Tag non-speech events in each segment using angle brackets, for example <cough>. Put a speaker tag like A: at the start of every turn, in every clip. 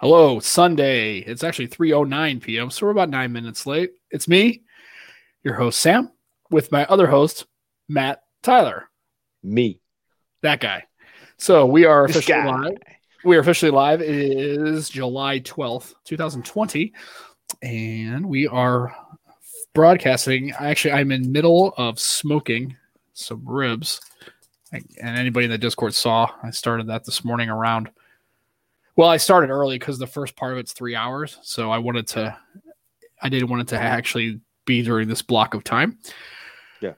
A: Hello, Sunday. It's actually 3:09 p.m., so we're about 9 minutes late. It's me, your host Sam, with my other host Matt Tyler.
B: Me.
A: That guy. So, we are officially live. We are officially live. It is July 12th, 2020, and we are broadcasting. Actually, I'm in middle of smoking some ribs. And anybody in the Discord saw, I started that this morning around well, I started early because the first part of it's three hours. So I wanted to, I didn't want it to actually be during this block of time.
B: Yeah.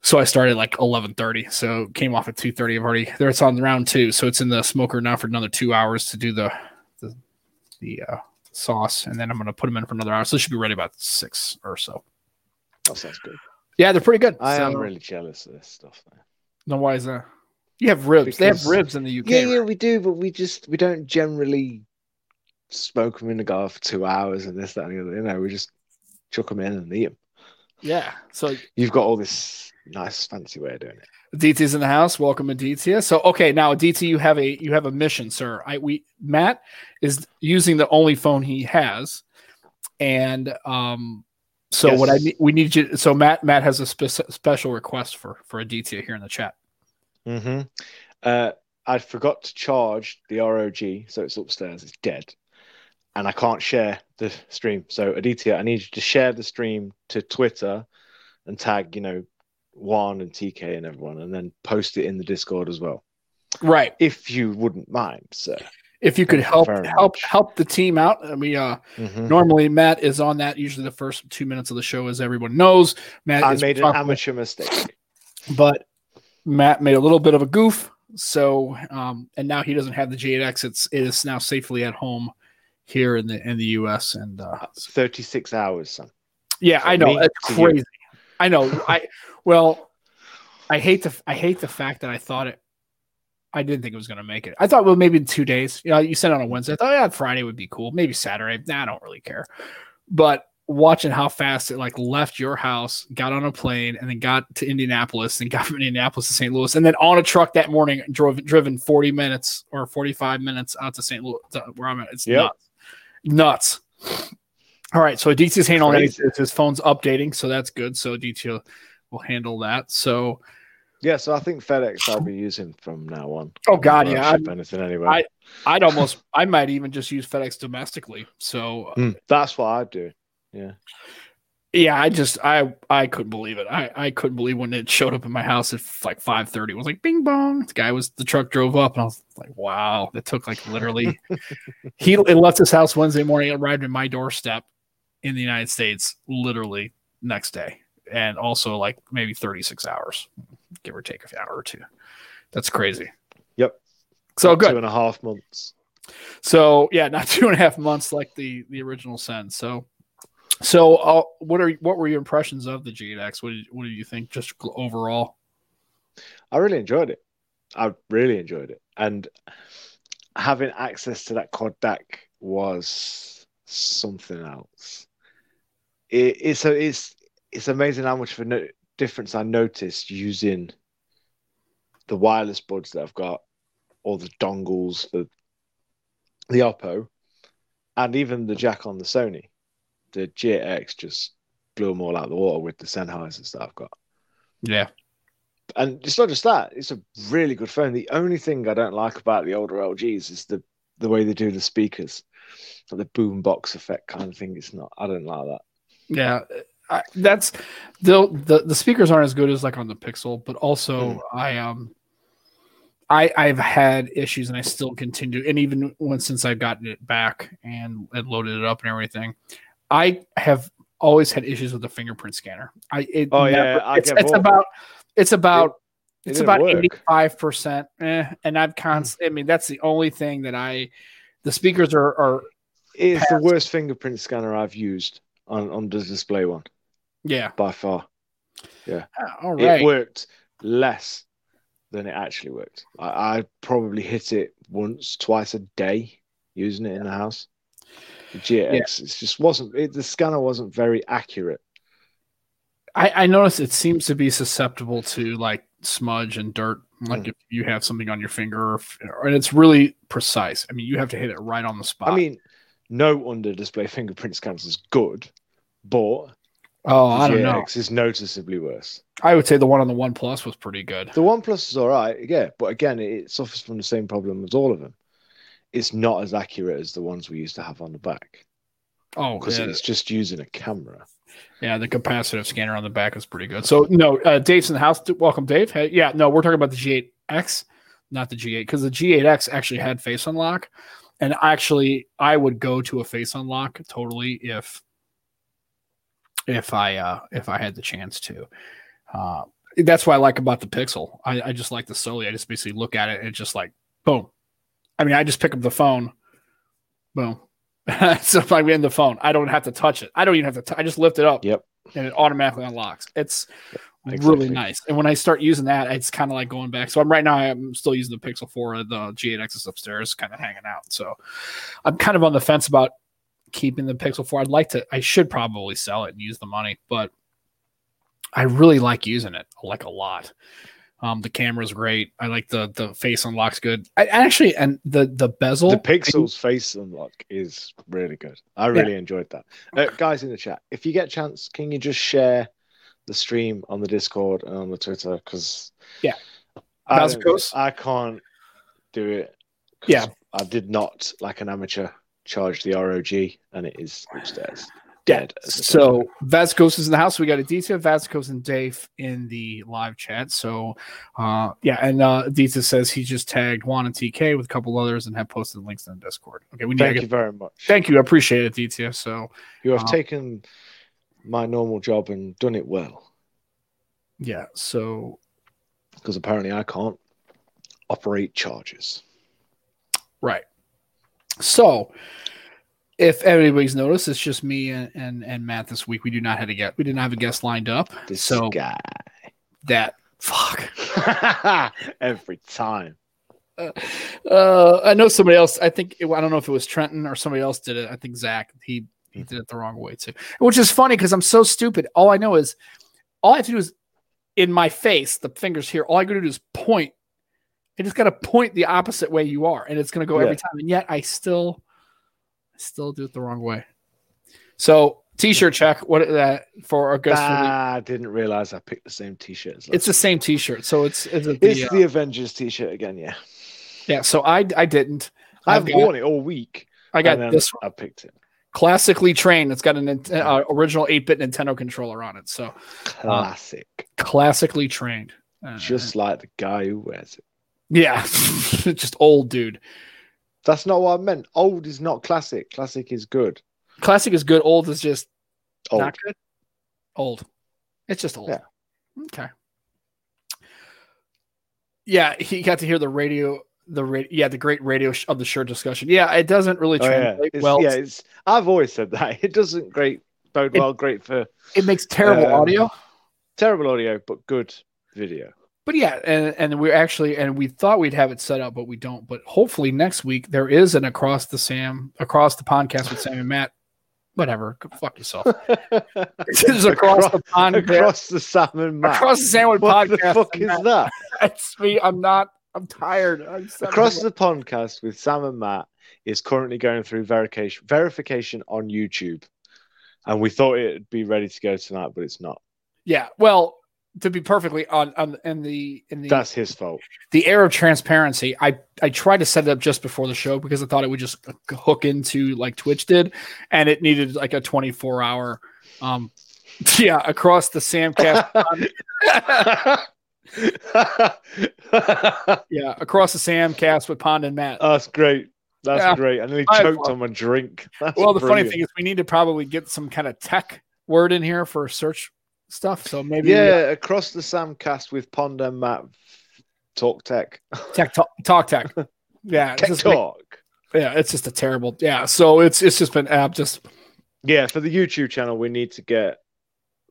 A: So I started like eleven thirty. So came off at two thirty. I've already there. It's on round two. So it's in the smoker now for another two hours to do the the the uh, sauce, and then I'm gonna put them in for another hour. So it should be ready about six or so.
B: That sounds good.
A: Yeah, they're pretty good.
B: I
A: so,
B: am really jealous of this stuff. Though.
A: No, why is that? You have ribs. they have ribs in the UK.
B: Yeah, yeah,
A: right?
B: we do, but we just we don't generally smoke them in the gar for two hours and this, that, and the other. You know, we just chuck them in and eat them.
A: yeah. So
B: You've got all this nice fancy way of doing it.
A: DT's in the house. Welcome, Aditya. So, okay, now DT, you have a you have a mission, sir. I we Matt is using the only phone he has, and um, so what I need, we need you. So Matt Matt has a spe- special request for for Aditya here in the chat.
B: Mm-hmm. Uh, I forgot to charge the ROG, so it's upstairs. It's dead, and I can't share the stream. So Aditya, I need you to share the stream to Twitter and tag, you know, Juan and TK and everyone, and then post it in the Discord as well,
A: Right.
B: if you wouldn't mind, sir.
A: If you could help help
B: much.
A: help the team out. I mean, uh,
B: Mhm.
A: normally Matt is on that. Usually the first two minutes of the show, as everyone knows, Matt
B: I
A: is
B: made an amateur mistake.
A: but Matt made a little bit of a goof. So, um, and now he doesn't have the G8X. It's it is now safely at home here in the in the US. And uh,
B: Thirty-six hours, son.
A: yeah,
B: From
A: I know it's
B: to you.
A: crazy. I know. <laughs> I well, I hate the I hate the fact that I thought it. I didn't think it was going to make it. I thought, well, maybe in two days. You know, you sent it on a Wednesday. I thought, yeah, Friday would be cool. Maybe Saturday. Nah, I don't really care. But watching how fast it like left your house, got on a plane, and then got to Indianapolis, and got from Indianapolis to St. Louis, and then on a truck that morning, drove driven forty minutes or forty five minutes out to St. Louis, to where I'm at. It's
B: Yep.
A: nuts, nuts. All right, so Aditya's handling. His- His phone's updating, so that's good. So Aditya will handle that. So,
B: Yeah, so I think FedEx I'll be using from now on.
A: oh god, yeah, I'd,
B: anything anyway.
A: I- I'd almost, I might even just use FedEx domestically. So,
B: Mm, that's what I'd do.
A: Yeah, Yeah, I just, I, I couldn't believe it. I, I couldn't believe when it showed up in my house at like five thirty. It was like bing bong. The guy was, the truck drove up, and I was like, wow, that took like literally. <laughs> he it left his house Wednesday morning, it arrived at my doorstep in the United States, literally next day, and also like maybe thirty six hours, give or take an hour or two. That's crazy.
B: Yep.
A: So
B: Two
A: good.
B: and a half months.
A: So yeah, not <laughs> two and a half months like the the original send. So so uh, what are what were your impressions of the G8X? What did what did you think just overall?
B: I really enjoyed it. I really enjoyed it, and having access to that quad DAC was something else. It, it's a, it's it's amazing how much of a no- difference I noticed using the wireless buds that I've got, or the dongles for the Oppo, and even the jack on the Sony. The G8X just blew them all out of the water with the Sennheisers that I've got.
A: Yeah,
B: And it's not just that; it's a really good phone. The only thing I don't like about the older LGs is the the way they do the speakers, like the boom box effect kind of thing. It's not. I don't like that.
A: yeah. I, that's the, the the speakers aren't as good as like on the Pixel, but also
B: Mm.
A: I um I I've had issues and I still continue, and even when since I've gotten it back and, and loaded it up and everything, I have always had issues with the fingerprint scanner. I it
B: Oh, yeah,
A: never-
B: I
A: it's, it's about it's about
B: It
A: it's about eighty five percent, eh, and I've const. I mean, that's the only thing that I. The speakers are are
B: It's the worst fingerprint scanner I've used on on the display one
A: yeah.
B: by far. Yeah.
A: All right.
B: It worked less than it actually worked. I, I probably hit it once, twice a day using it in the house. The GX, it just wasn't. It, the scanner wasn't very accurate.
A: I, I noticed it seems to be susceptible to like smudge and dirt. Like
B: Mm.
A: if you have something on your finger, or and it's really precise. I mean, you have to hit it right on the spot.
B: I mean, no under display fingerprint scans is good, but
A: oh, I
B: the
A: don't know.
B: GX is noticeably worse.
A: I would say the one on the One Plus was pretty good.
B: The OnePlus is all right, yeah, but again, it suffers from the same problem as all of them. It's not as accurate as the ones we used to have on the back
A: Oh,
B: because
A: yeah,
B: it's just using a camera.
A: yeah, the capacitive scanner on the back is pretty good. So no, uh, Dave's in the house. Welcome, Dave. Hey, yeah, no, we're talking about the G8X, not the G8, because the G8X actually had face unlock, and actually, I would go to a face unlock totally if if I uh if I had the chance to. Uh, that's what I like about the Pixel. I, I just like the Soli. I just basically look at it and it's just like boom. I mean, I just pick up the phone, boom. <laughs> so if I'm in the phone, I don't have to touch it. I don't even have to. T- I just lift it up.
B: Yep.
A: And it automatically unlocks. It's really nice. And when I start using that, it's kind of like going back. So I'm right now. I'm still using the Pixel 4. Uh, the G8X is upstairs, kind of hanging out. So I'm kind of on the fence about keeping the Pixel 4. I'd like to. I should probably sell it and use the money, but I really like using it I like a lot. Um, the camera's great. I like the the face unlocks good. I actually and the the bezel.
B: The Pixel's face unlock is really good. I really enjoyed that. Uh, guys in the chat, if you get a chance, can you just share the stream on the Discord and on the Twitter? Because
A: Yeah.
B: I? I can't do it.
A: Yeah.
B: I did not, like an amateur, charge the ROG, and it is upstairs. Dead.
A: So Vascos is in the house. We got Aditya, Vascos, and Dave in the live chat. So uh yeah, and uh Aditya says he just tagged Juan and TK with a couple others and have posted links in the Discord. Okay, we need to
B: Thank
A: get
B: you very much.
A: thank you. I appreciate it, Aditya. So
B: You have
A: Uh,
B: taken my normal job and done it well.
A: yeah, so
B: Because apparently I can't operate charges.
A: right. So if anybody's noticed, it's just me and, and and Matt this week. We do not have a get we didn't have a guest lined up.
B: This
A: So-
B: guy.
A: That fuck. <laughs>
B: Every time.
A: Uh, I know somebody else. I think I don't know if it was Trenton or somebody else did it. I think Zach. He he did it the wrong way too, which is funny because I'm so stupid. All I know is all I have to do is in my face, the fingers here. All I got to do is point. I just got to point the opposite way you are, and it's going to go every time. And yet I still, still do it the wrong way. So t-shirt check. What that for our guest?
B: Ah, I didn't realize I picked the same t-shirt.
A: it's the same t-shirt. So it's it's, a,
B: week. it's
A: the, uh,
B: the Avengers t-shirt again. Yeah,
A: yeah. So I I didn't.
B: I've,
A: I've got-
B: worn it all week.
A: I got
B: and then
A: this one.
B: I picked it.
A: classically trained. It's got an uh, original 8-bit Nintendo controller on it. So
B: Classic,
A: classically trained. Uh,
B: just like the guy who wears it.
A: yeah, <laughs> just old dude.
B: That's not what I meant. Old is not classic. Classic is good.
A: Classic is good. Old is just
B: Old.
A: not good. Old. It's just old.
B: Yeah.
A: Okay. Yeah, he got to hear the radio. The ra- yeah, the great radio sh- of the shirt discussion. Yeah, it doesn't really
B: Oh, yeah.
A: translate well.
B: yeah, it's. I've always said that <laughs> it doesn't great bode
A: It-
B: well. Great for
A: It makes terrible
B: Um,
A: audio.
B: terrible audio, but good video.
A: But yeah, and and we're actually and we thought we'd have it set up, but we don't. But hopefully next week there is an across the Sam across the Pondcast with Sam and Matt. Whatever, fuck yourself. <laughs> This is across, the pond. Across,
B: across the salmon map.
A: across the Sandwich
B: what
A: podcast.
B: the fuck is
A: Matt.
B: that?
A: That's me. I'm not. I'm tired. I'm
B: Across the Pondcast with Sam and Matt is currently going through verification verification on YouTube, and we thought it'd be ready to go tonight, but it's not.
A: yeah. Well, to be perfectly on on in the in the
B: That's his fault.
A: the air of transparency, I I tried to set it up just before the show because I thought it would just hook into like Twitch did, and it needed like a 24 hour, um, <laughs> yeah, across the Samcast, <laughs> yeah, across the Samcast with Pond and Matt.
B: That's great. That's
A: Yeah.
B: great. I nearly
A: I-
B: choked on my drink. That's
A: well, the funny thing is, we need to probably get some kind of tech word in here for a search stuff. So maybe
B: yeah, across the Samcast with Pond and Matt talk tech,
A: tech talk, talk tech. <laughs> Yeah, it's
B: tech talk.
A: yeah, it's just a terrible. Yeah, so it's it's just been app just
B: Yeah, for the YouTube channel, we need to get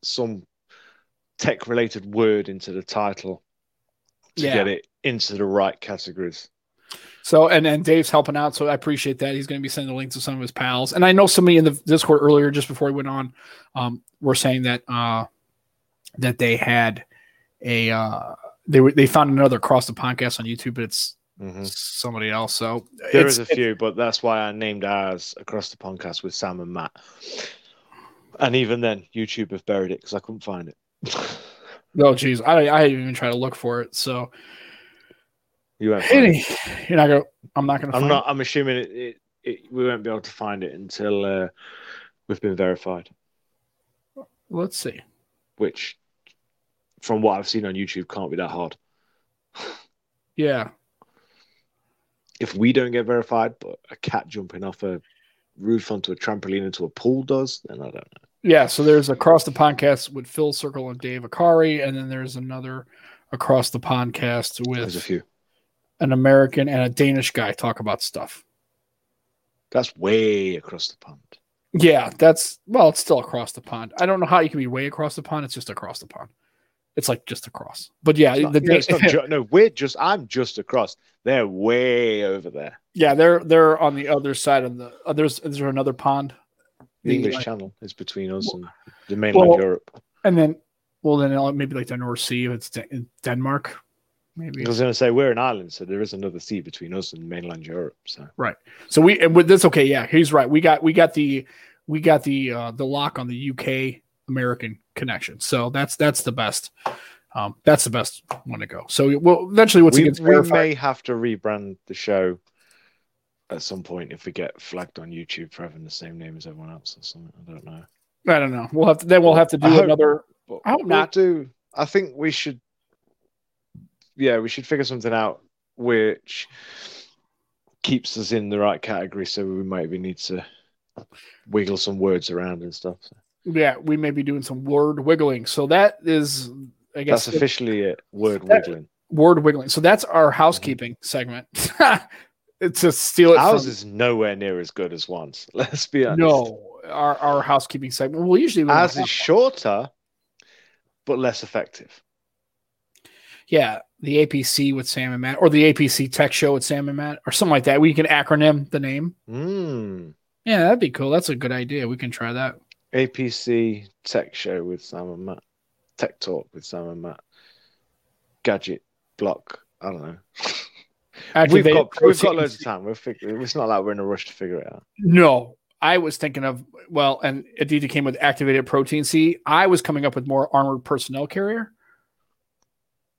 B: some tech related word into the title to
A: Yeah.
B: get it into the right categories.
A: So and and Dave's helping out, so I appreciate that. He's going to be sending the link to some of his pals, and I know somebody in the Discord earlier, just before he went on, um, were saying that uh, that they had a uh, they were they found another across the podcast on YouTube, but it's
B: Mhm.
A: somebody else. So
B: there is a few, but that's why I named ours across the Pondcast with Sam and Matt. And even then, YouTube have buried it because I couldn't find it. <laughs>
A: Oh, geez, I I didn't even try to look for it. So
B: you won't it.
A: any, you're not gonna. I'm not gonna.
B: I'm
A: find
B: not. I'm assuming it, it, it. We won't be able to find it until uh, we've been verified.
A: Let's see.
B: Which, from what I've seen on YouTube, can't be that hard. <sighs>
A: Yeah,
B: If we don't get verified, but a cat jumping off a roof onto a trampoline into a pool does, then I don't know.
A: yeah. So there's across the podcast with Phil Circle and Dave Akari, and then there's another across the podcast with
B: There's a few.
A: an American and a Danish guy talk about stuff.
B: That's way across the pond.
A: Yeah, that's well, it's still across the pond. I don't know how you can be way across the pond. It's just across the pond. It's like just across. But yeah,
B: not-
A: the <laughs>
B: not ju- no, we're just. I'm just across. They're way over there.
A: yeah, they're they're on the other side of the. Uh, there's is there another pond?
B: The
A: The,
B: English
A: like-
B: Channel is between us and the mainland
A: Well,
B: Europe.
A: and then well then uh, maybe like the North Sea if it's De- Denmark, maybe.
B: I was going to say we're an island, so there is another sea between us and mainland Europe. So right,
A: So we and with this okay, yeah, he's right. We got we got the we got the uh the lock on the UK American connection. So that's that's the best. Um, that's the best one to go. So well, eventually, once it
B: we,
A: gets
B: we may have to rebrand the show at some point if we get flagged on YouTube for having the same name as everyone else or something. I don't know.
A: I don't know. We'll have to then we'll have to do
B: I
A: another.
B: But
A: I hope
B: we'll
A: not.
B: do. I think we should. Yeah, we should figure something out which keeps us in the right category. So we maybe need to wiggle some words around and stuff. So
A: Yeah, we may be doing some word wiggling. So that is, I guess,
B: that's officially it. Word
A: That-
B: wiggling.
A: word wiggling. So that's our housekeeping segment. <laughs> it's a steal it
B: Ours
A: from
B: is nowhere near as good as once. <laughs> Let's be honest.
A: no our our housekeeping segment. Well, usually we
B: Ours is shorter, but less effective.
A: yeah the APC with Sam and Matt, or the APC Tech Show with Sam and Matt, or something like that. We can acronym the name.
B: Mm.
A: Yeah, that'd be cool. That's a good idea. We can try that.
B: APC Tech Show with Sam and Matt. Tech Talk with Sam and Matt. Gadget Block. I don't know. we've got we've got loads of time. We'll figure. It's not like we're in a rush to figure it out.
A: No, I was thinking of well, and Aditya came with activated protein C. I was coming up with more armored personnel carrier,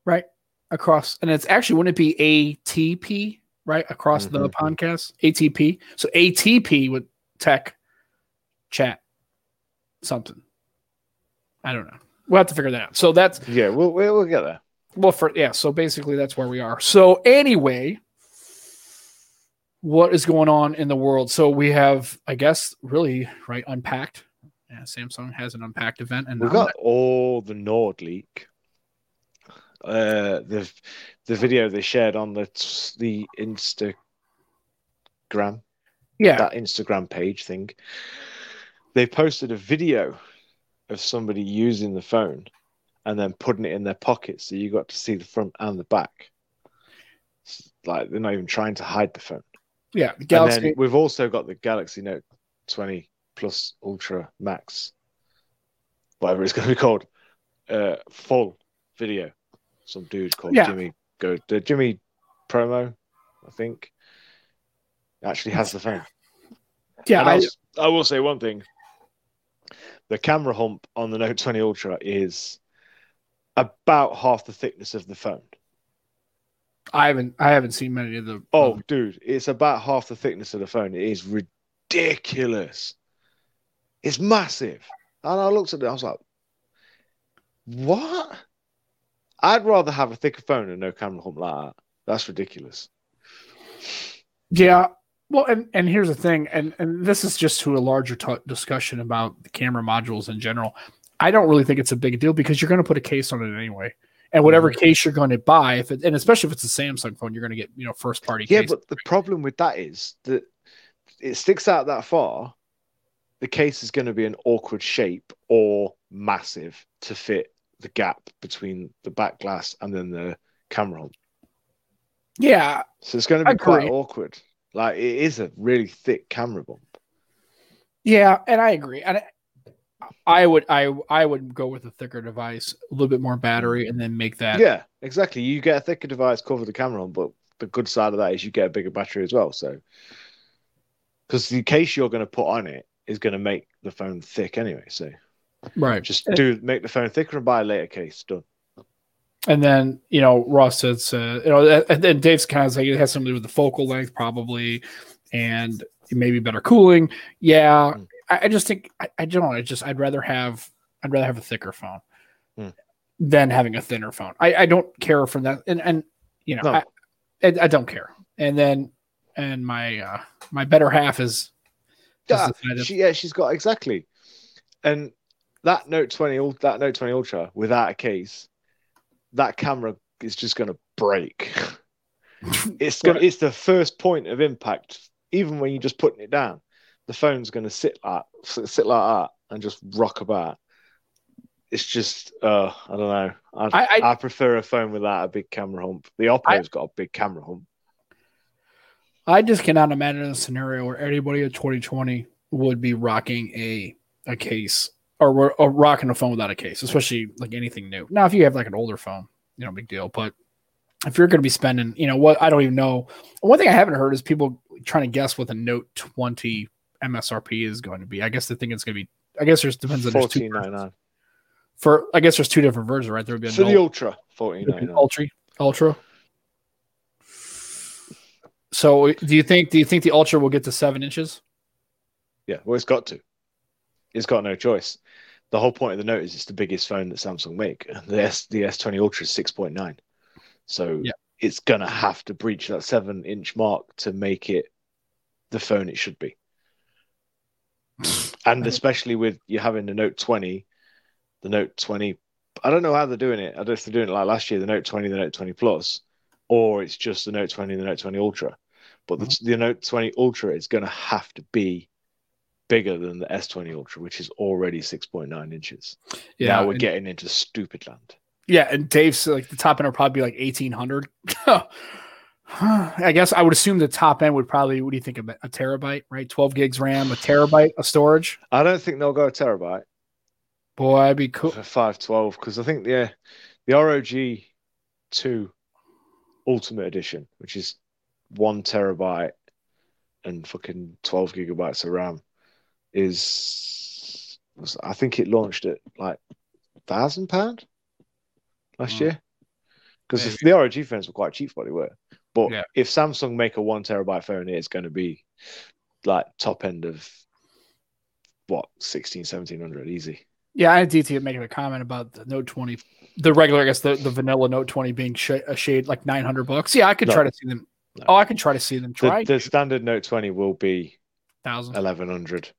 A: right across, and it's actually wouldn't it be ATP right across the
B: Mhm.
A: podcast ATP? So ATP with tech chat something. I don't know. We'll have to figure that out. So that's
B: Yeah, we'll we'll, get there.
A: well for yeah. So basically, that's where we are. So anyway. What is going on in the world? So we have, I guess, really right unpacked. Yeah, Samsung has an unpacked event, and
B: We've got all the Nord leak. Uh, the the video they shared on the the Instagram
A: yeah,
B: that Instagram page thing. They posted a video of somebody using the phone and then putting it in their pocket, so you got to see the front and the back. It's Like they're not even trying to hide the phone.
A: yeah. The Galaxy.
B: we've also got the Galaxy Note 20 Plus Ultra Max, whatever it's <laughs> going to be called, uh, full video. Some dude called
A: Yeah.
B: Jimmy go the Jimmy promo, I think, actually has the phone.
A: yeah, I,
B: I will say one thing: the camera hump on the Note 20 Ultra is about half the thickness of the phone.
A: I haven't, I haven't seen many of the.
B: Oh,
A: um,
B: dude, it's about half the thickness of the phone. It is ridiculous. It's massive. And I looked at it, I was like, what? I'd rather have a thicker phone and no camera hump like that. That's ridiculous.
A: yeah. Well, and and here's the thing, and and this is just to a larger t- discussion about the camera modules in general. I don't really think it's a big deal because you're going to put a case on it anyway, and whatever
B: Mm-hmm.
A: case you're going to buy, if it, and especially if it's a Samsung phone, you're going to get you know first party.
B: Yeah,
A: case.
B: but the problem with that is that it sticks out that far. The case is going to be an awkward shape or massive to fit the gap between the back glass and then the camera
A: yeah,
B: So it's going to be quite awkward. Like it is a really thick camera bump.
A: Yeah, and I agree. And I, I would I I would go with a thicker device, a little bit more battery, and then make that.
B: Yeah, exactly. You get a thicker device, cover the camera on, but the good side of that is you get a bigger battery as well. So, because the case you're going to put on it is going to make the phone thick anyway. So,
A: right.
B: Just do make the phone thicker and buy a later case. Done.
A: And then you know Ross it's uh, you know and then Dave's kind of like it has something to do with the focal length probably, and maybe better cooling. Yeah, mm. I, I, just think I, I, don't know. I just I'd rather have I'd rather have a thicker phone mm. than having a thinner phone. I, I don't care for that, and and you know no. I, I, I don't care. And then and my uh my better half is
B: yeah, she, yeah she's got exactly and that note 20 that note 20 ultra without a case that camera is just going to break. <laughs> It's going it's the first point of impact even when you're just putting it down. The phone's going to sit like sit like that and just rock about. It's just uh i don't know. I, I, I, prefer a phone without a big camera hump. The oppo's got a big camera hump.
A: I just cannot imagine a scenario where anybody in 2020 would be rocking a a case or, or rocking a phone without a case especially like anything new now if you have like an older phone you know big deal but if you're going to be spending you know what i don't even know one thing i haven't heard is people trying to guess what the note 20 msrp is going to be i guess the thing it's going to be i guess there's depends on there's two for I guess there's two different versions, right? There would be
B: for the Ultra, fourteen
A: Ultra, Ultra. So, do you think do you think the Ultra will get to seven inches?
B: Yeah, well, it's got to. It's got no choice. The whole point of the Note is it's the biggest phone that Samsung make. The S the S twenty Ultra is six point nine, so yeah. it's gonna have to breach that seven inch mark to make it the phone it should be. <laughs> and especially with you having the Note twenty the Note 20. I don't know how they're doing it. I don't know if they're doing it like last year, the Note 20, the Note 20 Plus, or it's just the Note 20, the Note 20 Ultra. But mm-hmm. the, the Note 20 Ultra is going to have to be bigger than the S20 Ultra, which is already 6.9 inches. Yeah, now we're and, getting into stupid land.
A: Yeah, and Dave's like the top end will probably be like 1800. <sighs> I guess I would assume the top end would probably. What do you think of a terabyte? Right, 12 gigs RAM, a terabyte of storage.
B: I don't think they'll go a terabyte.
A: Boy, I'd be cool
B: for five twelve because I think the the ROG two Ultimate Edition, which is one terabyte and fucking twelve gigabytes of RAM, is I think it launched at like thousand pound last oh. year. Because the ROG phones were quite cheap what they were. But yeah. if Samsung make a one terabyte phone, it's going to be like top end of what 16, 1700 easy.
A: Yeah, I had DT making a comment about the Note 20, the regular, I guess the, the vanilla Note 20 being sh- a shade like 900 bucks. Yeah, I could no. try to see them. No. Oh, I could try to see them try.
B: The, the standard Note 20 will be 1100,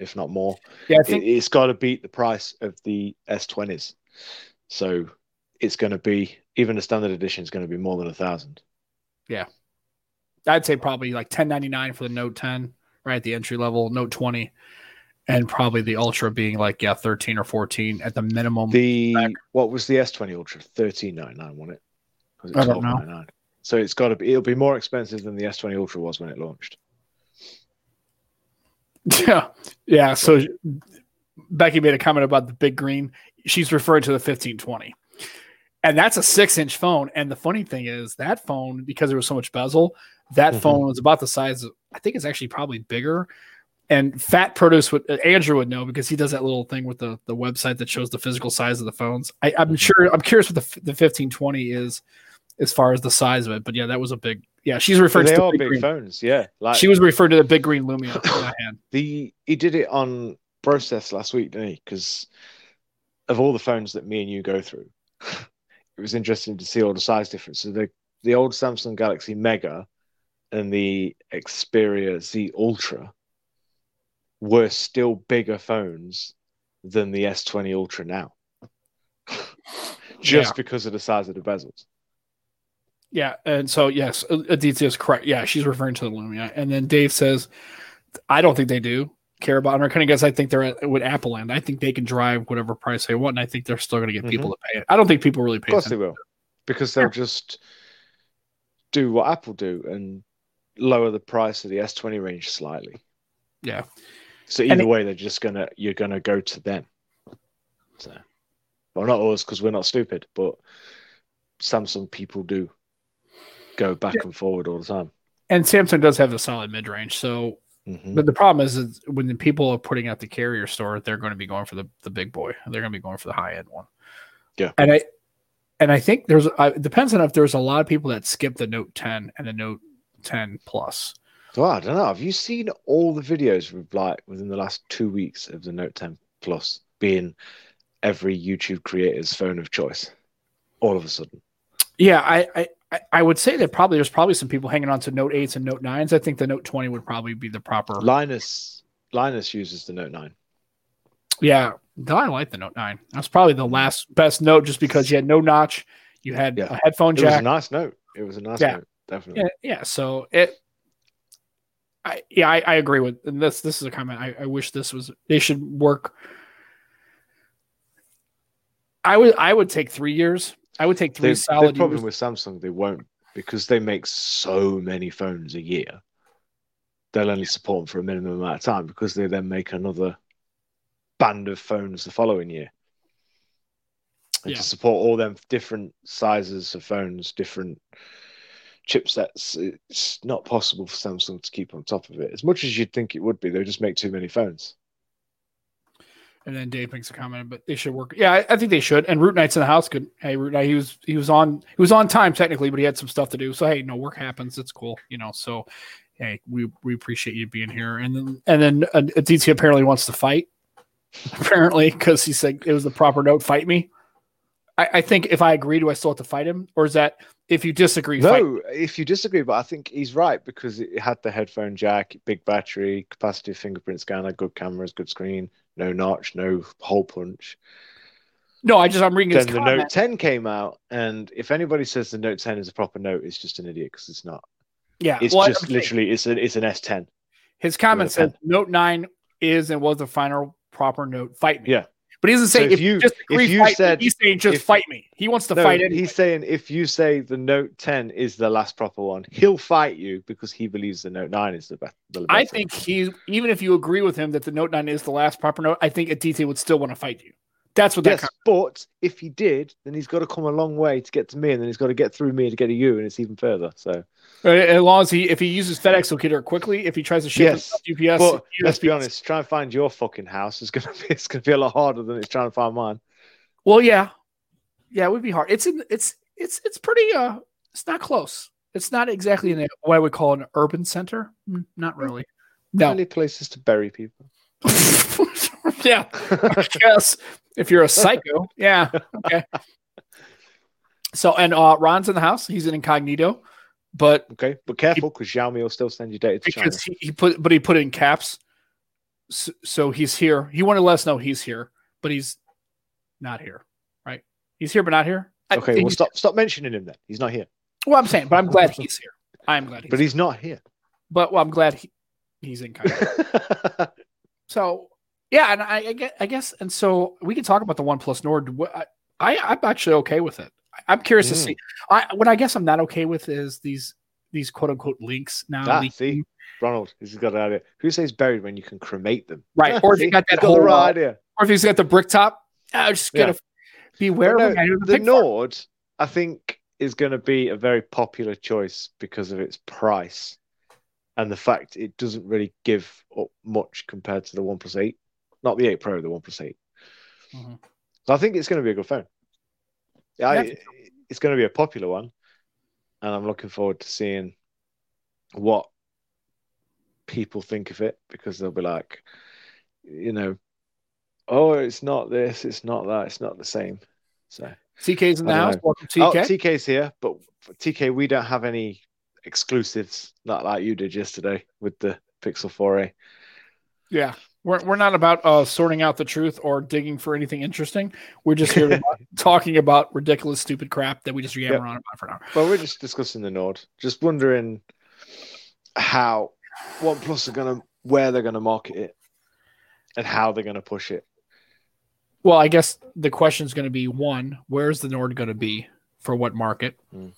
B: if not more.
A: Yeah, I think
B: it, has got to beat the price of the S20s. So it's going to be, even the standard edition is going to be more than a thousand.
A: Yeah. I'd say probably like 1099 for the Note 10, right? At the entry level, Note 20 and probably the Ultra being like yeah, thirteen or fourteen at the minimum.
B: The back. what was the S twenty Ultra? Thirteen ninety nine, wasn't it?
A: Was it I don't know.
B: So it's got to be. It'll be more expensive than the S twenty Ultra was when it launched.
A: Yeah, yeah. So Becky made a comment about the big green. She's referring to the fifteen twenty, and that's a six inch phone. And the funny thing is that phone, because there was so much bezel, that mm-hmm. phone was about the size. Of, I think it's actually probably bigger and Fat Produce would Andrew would know because he does that little thing with the, the website that shows the physical size of the phones. I, am mm-hmm. sure I'm curious what the the 1520 is as far as the size of it, but yeah, that was a big yeah. She's referring
B: they
A: to
B: are big, big phones, yeah.
A: Like she was referred to the big green Lumia in that hand. <coughs>
B: The he did it on process last week, didn't he? Because of all the phones that me and you go through, <laughs> it was interesting to see all the size differences. The the old Samsung Galaxy Mega and the Xperia Z Ultra were still bigger phones than the S20 Ultra now, <laughs> just yeah. because of the size of the bezels.
A: Yeah, and so yes, Aditya is correct. Yeah, she's referring to the Lumia, and then Dave says, "I don't think they do care about." And I kind of guess I think they're at, with Apple end. I think they can drive whatever price they want, and I think they're still going to get mm-hmm. people to pay it. I don't think people really pay.
B: Of course, they will, because they'll yeah. just do what Apple do and lower the price of the S20 range slightly.
A: Yeah.
B: So either way, they're just gonna you're gonna go to them. So, well, not us because we're not stupid, but Samsung people do go back yeah. and forward all the time.
A: And Samsung does have a solid mid range. So, mm-hmm. but the problem is, is when the people are putting out the carrier store, they're going to be going for the the big boy. They're going to be going for the high end one.
B: Yeah.
A: And I and I think there's uh, it depends on if there's a lot of people that skip the Note 10 and the Note 10 Plus.
B: Well, I don't know. Have you seen all the videos with like within the last two weeks of the Note 10 Plus being every YouTube creator's phone of choice? All of a sudden.
A: Yeah, I, I I would say that probably there's probably some people hanging on to Note 8s and Note 9s. I think the Note 20 would probably be the proper.
B: Linus Linus uses the Note 9.
A: Yeah, I like the Note 9. That's probably the last best note just because you had no notch, you had yeah. a headphone jack. It
B: was a nice note. It was a nice yeah. note, definitely.
A: Yeah, yeah, so it I yeah, I, I agree with and this this is a comment. I, I wish this was they should work. I would I would take three years. I would take three
B: the,
A: solid.
B: The problem years. with Samsung, they won't because they make so many phones a year. They'll only support them for a minimum amount of time because they then make another band of phones the following year. And yeah. to support all them different sizes of phones, different chipsets, it's not possible for Samsung to keep on top of it. As much as you'd think it would be, they just make too many phones.
A: And then Dave makes a comment, but they should work. Yeah, I, I, think they should. And Root Knight's in the house. Good. Hey, Root Knight, he was he was on he was on time technically, but he had some stuff to do. So hey, no work happens. It's cool, you know. So hey, we we appreciate you being here. And then and then uh, DT apparently wants to fight <laughs> apparently, because he said it was the proper note. Fight me. I, I, think if I agree, do I still have to fight him, or is that if you disagree?
B: No, if you disagree, but I think he's right because it had the headphone jack, big battery, capacitive fingerprint scanner, good cameras, good screen, no notch, no hole punch.
A: No, I just I'm reading.
B: Then the comment. Note 10 came out, and if anybody says the Note 10 is a proper note, it's just an idiot because it's not.
A: Yeah,
B: it's well, just literally it's an it's an S10.
A: His comment said Note 9 is and was the final proper note, fight me.
B: Yeah.
A: But he doesn't say so if, if, you just if you said me. he's saying just if, fight me. He wants to no, fight
B: it. He's saying if you say the Note 10 is the last proper one, he'll fight you because he believes the Note 9 is the best. The
A: I think he even if you agree with him that the Note 9 is the last proper note, I think Aditya would still want to fight you. That's what yes, that.
B: but if he did, then he's got to come a long way to get to me, and then he's got to get through me to get to you, and it's even further. So,
A: as long as he, if he uses FedEx, he'll get her quickly. If he tries to ship yes,
B: UPS, but let's be honest, try and find your fucking house is gonna be <laughs> it's gonna be a lot harder than it's trying to find mine.
A: Well, yeah, yeah, it would be hard. It's in, it's it's it's pretty uh, it's not close. It's not exactly in a, what I would call an urban center. Mm, not really.
B: No, Many places to bury people. <laughs>
A: yeah, I guess if you're a psycho, yeah, okay. So and uh, Ron's in the house. He's an incognito, but
B: okay, but careful because Xiaomi will still send you data to
A: because China. He, he, put, but he put it in caps, so, so he's here. He wanted to let us know he's here, but he's not here. Right? He's here, but not here.
B: Okay, well, stop stop mentioning him then. He's not here.
A: Well, I'm saying, but I'm glad he's here. I'm glad he's.
B: But he's not here.
A: But well, I'm glad he, he's in. <laughs> so yeah, and I, I, guess, I guess, and so we can talk about the One Plus Nord. I, I am actually okay with it. I'm curious mm. to see. I what I guess I'm not okay with is these these quote unquote links now.
B: Ah, see, Ronald, he's got an idea. Who says buried when you can cremate them?
A: Right, or if you <laughs> got that whole right idea, or if he's got the brick top. I'm just gotta yeah. beware.
B: No, the, the Nord, I think, is going to be a very popular choice because of its price and the fact it doesn't really give up much compared to the One Plus Eight not the 8 Pro, the One Plus 8. Mm-hmm. So I think it's going to be a good phone. Yeah, I, it's going to be a popular one, and I'm looking forward to seeing what people think of it because they'll be like, you know, oh, it's not this, it's not that, it's not the same. So
A: TK's in the house. Welcome, TK. Oh,
B: TK's here, but TK, we don't have any exclusives, not like you did yesterday with the Pixel 4a.
A: Yeah, we're, we're not about uh, sorting out the truth or digging for anything interesting. We're just here about, <laughs> talking about ridiculous, stupid crap that we just yammer yep. on about for now.
B: Well, we're just discussing the Nord. Just wondering how OnePlus are going to, where they're going to market it and how they're going to push it.
A: Well, I guess the question is going to be one, where's the Nord going to be for what market? Mm.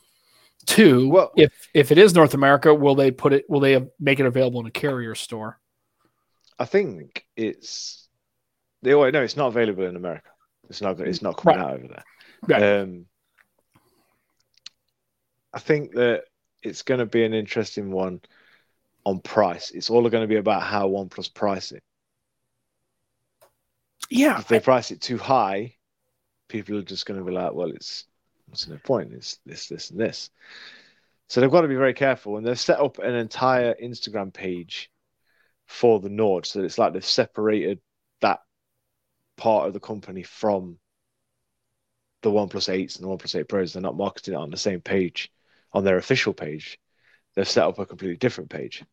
A: Two, well, if if it is North America, will they put it? Will they make it available in a carrier store?
B: I think it's. They oh, no, it's not available in America. It's not. It's not coming
A: Right.
B: out over there.
A: Right.
B: Um, I think that it's going to be an interesting one on price. It's all going to be about how OnePlus price it.
A: yeah,
B: If they price it too high, people are just going to be like, "Well, it's what's the point? It's this, this, and this." So they've got to be very careful, and they've set up an entire Instagram page for the Nord, so it's like they've separated that part of the company from the OnePlus 8s and the OnePlus 8 Pros. They're not marketing it on the same page on their official page. They've set up a completely different page.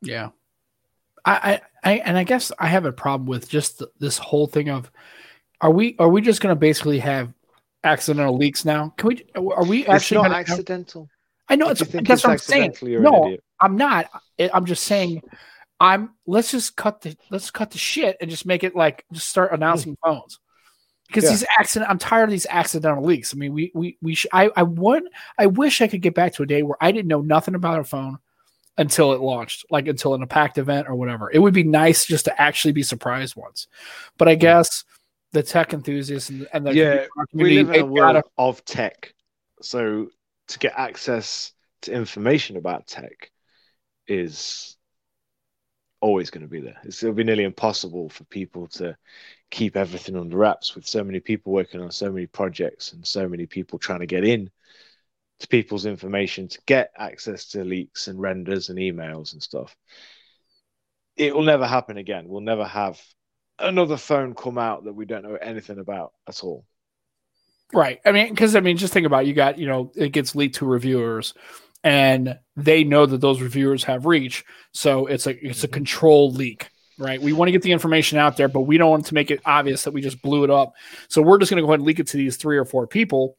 A: Yeah. I, I and I guess I have a problem with just this whole thing of are we are we just going to basically have accidental leaks now? Can we are we
B: It's
A: actually
B: not
A: gonna
B: accidental.
A: I know it's that's
B: it's
A: what I'm saying.
B: an
A: No. I'm not. I'm just saying I'm let's just cut the let's cut the shit and just make it like just start announcing hmm. phones. Because
B: Yeah.
A: these accident I'm tired of these accidental leaks. I mean, we we we sh- I I want I wish I could get back to a day where I didn't know nothing about a phone until it launched, like until in a packed event or whatever. It would be nice just to actually be surprised once. But I hmm. guess the tech enthusiasts and, and the
B: Yeah, we live in a world of tech, so to get access to information about tech is always going to be there. It's to be nearly impossible for people to keep everything under wraps with so many people working on so many projects and so many people trying to get in to people's information to get access to leaks and renders and emails and stuff. It will never happen again. We'll never have another phone come out that we don't know anything about at all.
A: Right. I mean, because I mean, just think about it. you got you know it gets leaked to reviewers, and they know that those reviewers have reach, so it's a it's a control leak. Right. We want to get the information out there, but we don't want to make it obvious that we just blew it up. So we're just going to go ahead and leak it to these three or four people,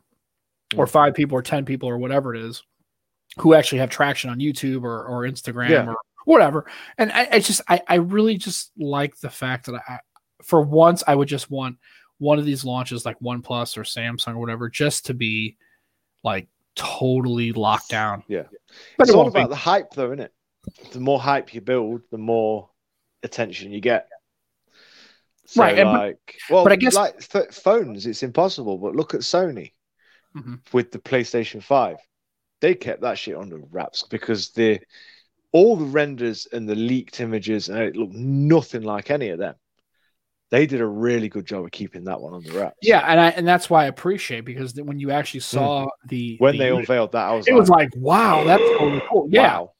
A: or
B: Mhm.
A: five people, or ten people, or whatever it is, who actually have traction on YouTube or or Instagram
B: Yeah.
A: or whatever. And I, I just I I really just like the fact that I, for once, I would just want one of these launches like OnePlus or Samsung or whatever, just to be like totally locked down.
B: Yeah.
A: But
B: it's
A: it
B: all
A: won't be.
B: about the hype, though, isn't it? The more hype you build, the more attention you get. So,
A: Right, and- but-
B: like, well,
A: but I guess-
B: like th- phones, it's impossible. But look at Sony
A: Mhm.
B: with the PlayStation Five; they kept that shit under wraps because the all the renders and the leaked images, and it looked nothing like any of them. They did a really good job of keeping that one under wraps.
A: Yeah, and I and that's why I appreciate because when you actually hmm. saw the
B: When
A: the
B: they unveiled that, I was
A: it
B: like,
A: was like, wow, that's totally cool. Yeah.
B: wow.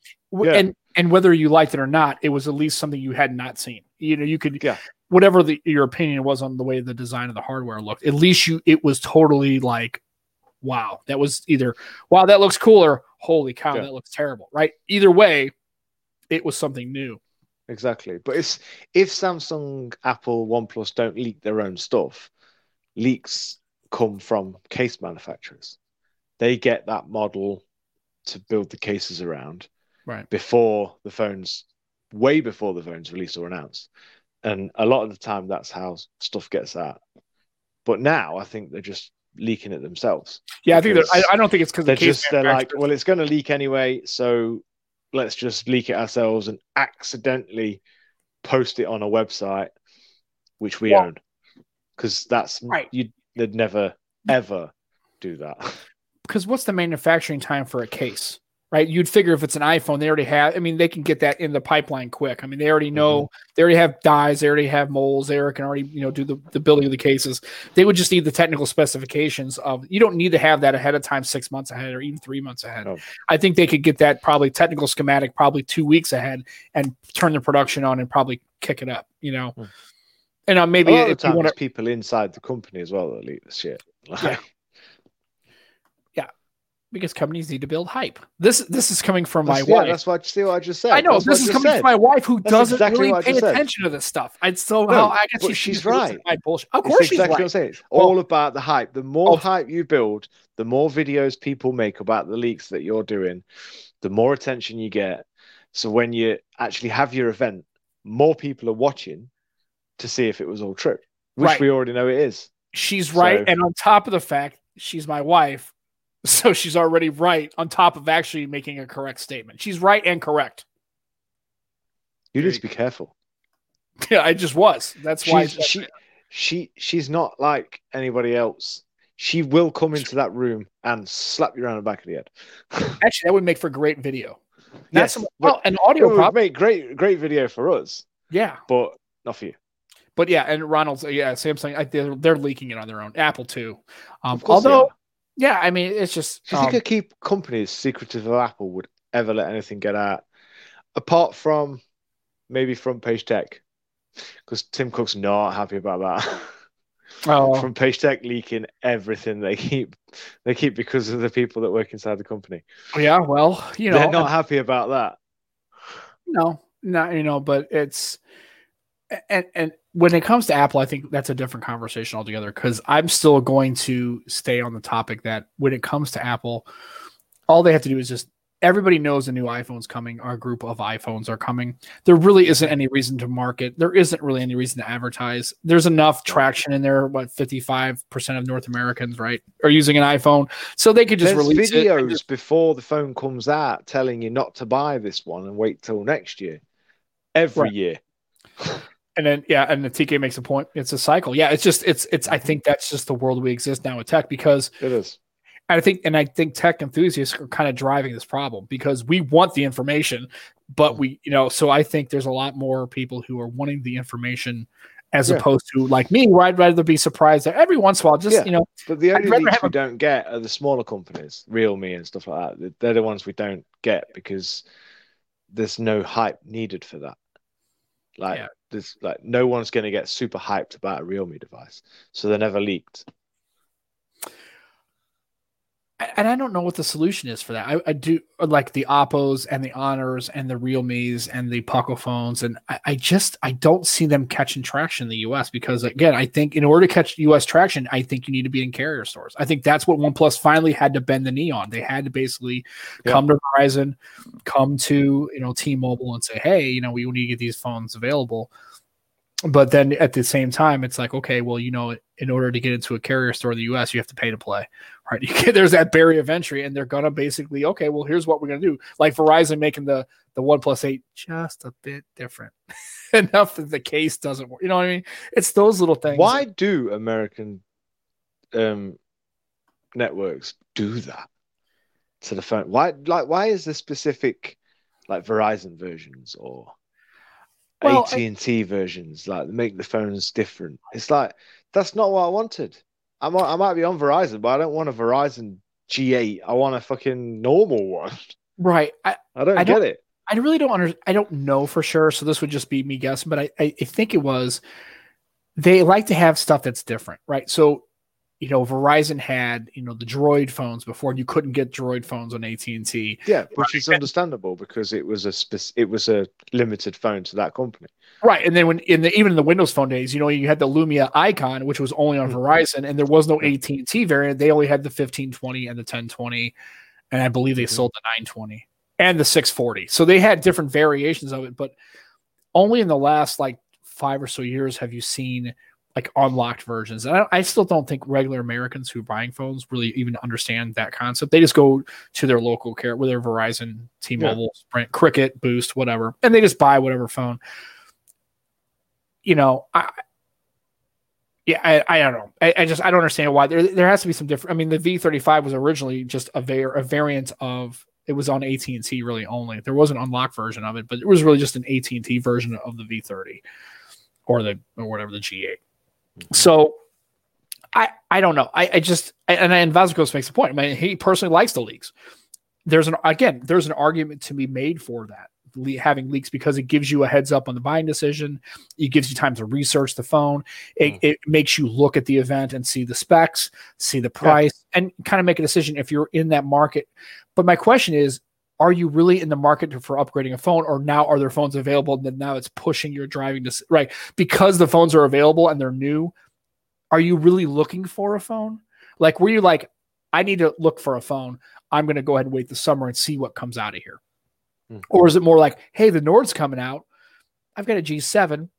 B: Yeah.
A: and and whether you liked it or not, it was at least something you had not seen. You know, you could
B: Yeah.
A: whatever the, your opinion was on the way the design of the hardware looked. At least you it was totally like, wow, that was either wow that looks cool or holy cow
B: Yeah.
A: that looks terrible. Right? Either way, it was something new.
B: Exactly. But it's if Samsung, Apple, OnePlus don't leak their own stuff, leaks come from case manufacturers. They get that model to build the cases around
A: Right.
B: before the phones, way before the phones released or announced. And a lot of the time, that's how stuff gets out. But now I think they're just leaking it themselves.
A: Yeah, I think that I, I don't think it's because
B: They're
A: the case
B: just they're like, well, it's going to leak anyway, so let's just leak it ourselves and accidentally post it on a website which we
A: Well-
B: own, because that's
A: Right.
B: you. They'd never mm. ever do that. <laughs>
A: because what's the manufacturing time for a case right you'd figure if it's an iphone they already have i mean they can get that in the pipeline quick i mean they already know they already have dies they already have molds they can already you know do the, the building of the cases they would just need the technical specifications of you don't need to have that ahead of time six months ahead or even three months ahead
B: No.
A: i think they could get that probably technical schematic probably two weeks ahead and turn the production on and probably kick it up you know
B: Hmm.
A: and uh, maybe
B: a lot of
A: if you want
B: it's
A: to
B: people inside the company as well that leak the shit. Like,
A: Yeah. Because companies need to build hype this this is coming from my
B: yeah,
A: wife
B: that's what. See what I just said.
A: I know
B: That's
A: this is coming
B: said.
A: from my wife who
B: That's
A: doesn't
B: exactly
A: really pay attention to this stuff. I'd so
B: No,
A: how I guess she-
B: she's right.
A: My bullshit. Of
B: It's
A: course, she's
B: exactly what I'm
A: right.
B: saying. It's
A: Well-
B: all about the hype. The more
A: Oh.
B: hype you build, the more videos people make about the leaks that you're doing, the more attention you get. So when you actually have your event, more people are watching to see if it was all true, which
A: Right.
B: we already know it is.
A: She's right,
B: So-
A: and on top of the fact she's my wife, so she's already right. On top of actually making a correct statement, she's right and correct.
B: You
A: There
B: need to be careful.
A: Yeah, I just was. That's why
B: She's, she she she's not like anybody else. She will come into that room and slap you around the back of the head. <laughs>
A: actually that would make for great video. Not
B: Yes,
A: so much,
B: but
A: well, an
B: It
A: audio
B: would
A: problem.
B: make great great video for us,
A: Yeah,
B: but not for you.
A: but yeah, and Ronald's yeah, Samsung they're, they're leaking it on their own. Apple too. Um,
B: Of course
A: although
B: are.
A: Yeah, I mean it's just
B: Do you think
A: um,
B: a key companies secretive of Apple would ever let anything get out, apart from maybe front page tech? Because Tim Cook's not happy about that. <laughs>
A: oh,
B: Front page tech leaking everything they keep, they keep because of the people that work inside the company.
A: yeah, well, you know,
B: They're not happy about that.
A: No, not you know, but it's and and when it comes to Apple, I think that's a different conversation altogether because I'm still going to stay on the topic that when it comes to Apple, all they have to do is just everybody knows a new iPhone's coming, our group of iPhones are coming. There really isn't any reason to market. There isn't really any reason to advertise. There's enough traction in there. What 55% of North Americans, right, are using an iPhone. So they could just
B: There's
A: release it
B: videos
A: just-
B: before the phone comes out telling you not to buy this one and wait till next year. Every
A: Right.
B: year.
A: And then yeah, and the TK makes a point. It's a cycle. Yeah, it's just it's it's I mm-hmm. think that's just the world we exist now with tech because
B: It is.
A: I think and I think tech enthusiasts are kind of driving this problem because we want the information, but mm-hmm. we you know so I think there's a lot more people who are wanting the information as
B: Yeah.
A: opposed to like me where I'd rather be surprised that every once in a while just
B: Yeah.
A: you know
B: But the only
A: have
B: we
A: a-
B: don't get are the smaller companies, Realme and stuff like that. They're the ones we don't get because there's no hype needed for that. Like
A: Yeah.
B: There's like no one's going to get super hyped about a Realme device, so they're never leaked.
A: And I don't know what the solution is for that. I, I do like the Oppos and the Honors and the Realmes and the Poco phones, and I, I just I don't see them catching traction in the U.S. because again, I think in order to catch U.S. traction, I think you need to be in carrier stores. I think that's what OnePlus finally had to bend the knee on. They had to basically
B: Yeah.
A: come to Verizon, come to you know T-Mobile and say, hey, you know, we need to get these phones available. But then at the same time, it's like, okay, well, you know, in order to get into a carrier store in the U.S., you have to pay to play right? <laughs> Get, there's that barrier of entry, and they're gonna basically, okay, well, here's what we're gonna do. Like Verizon making the the One Plus Eight just a bit different, <laughs> enough that the case doesn't work. You know what I mean? It's those little things.
B: Why do American um, networks do that to the phone? Why like why is there specific like Verizon versions or
A: Well,
B: AT and T versions like make the phones different? It's like that's not what I wanted. I might I might be on Verizon, but I don't want a Verizon G8. I want a fucking normal one.
A: Right. I,
B: I don't
A: I
B: get
A: don't-
B: it.
A: I really don't under, I don't know for sure. So this would just be me guessing, but I, I, I think it was they like to have stuff that's different, right? So, you know, Verizon had, you know, the Droid phones before you couldn't get Droid phones on AT and T.
B: Yeah, which is understandable because it was a spec- it was a limited phone to that company.
A: Right. And then when in the even in the Windows Phone days, you know, you had the Lumia icon, which was only on
B: Mhm.
A: Verizon, and there was no AT and T variant. They only had the 1520 and the 1020, and I believe they
B: Mhm.
A: sold the 920 and the 640. So they had different variations of it, but only in the last like five or so years have you seen like unlocked versions. And I, I still don't think regular Americans who are buying phones really even understand that concept. They just go to their local care, whether Verizon, T-Mobile, Sprint, Cricket, Boost, whatever, and they just buy whatever phone you know, I, yeah, I, I don't know. I, I just I don't understand why there there has to be some different. I mean, the V35 was originally just a var- a variant of it was on AT and T really only. There was an unlocked version of it, but it was really just an AT and T version of the V30 or the or whatever the G8. So I I don't know. I, I just and and Vasquez makes a point. I mean, he personally likes the leaks. There's an again, there's an argument to be made for that having leaks because it gives you a heads up on the buying decision. It gives you time to research the phone. It,
B: Mm.
A: it makes you look at the event and see the specs, see the price, and kind of make a decision if you're in that market. But my question is, are you really in the market for upgrading a phone, or now are there phones available? And then now it's pushing your driving to right because the phones are available and they're new. Are you really looking for a phone? Like, were you like, I need to look for a phone. I'm going to go ahead and wait the summer and see what comes out of here.
B: Hmm.
A: Or is it more like, hey, the Nord's coming out. I've got a G7.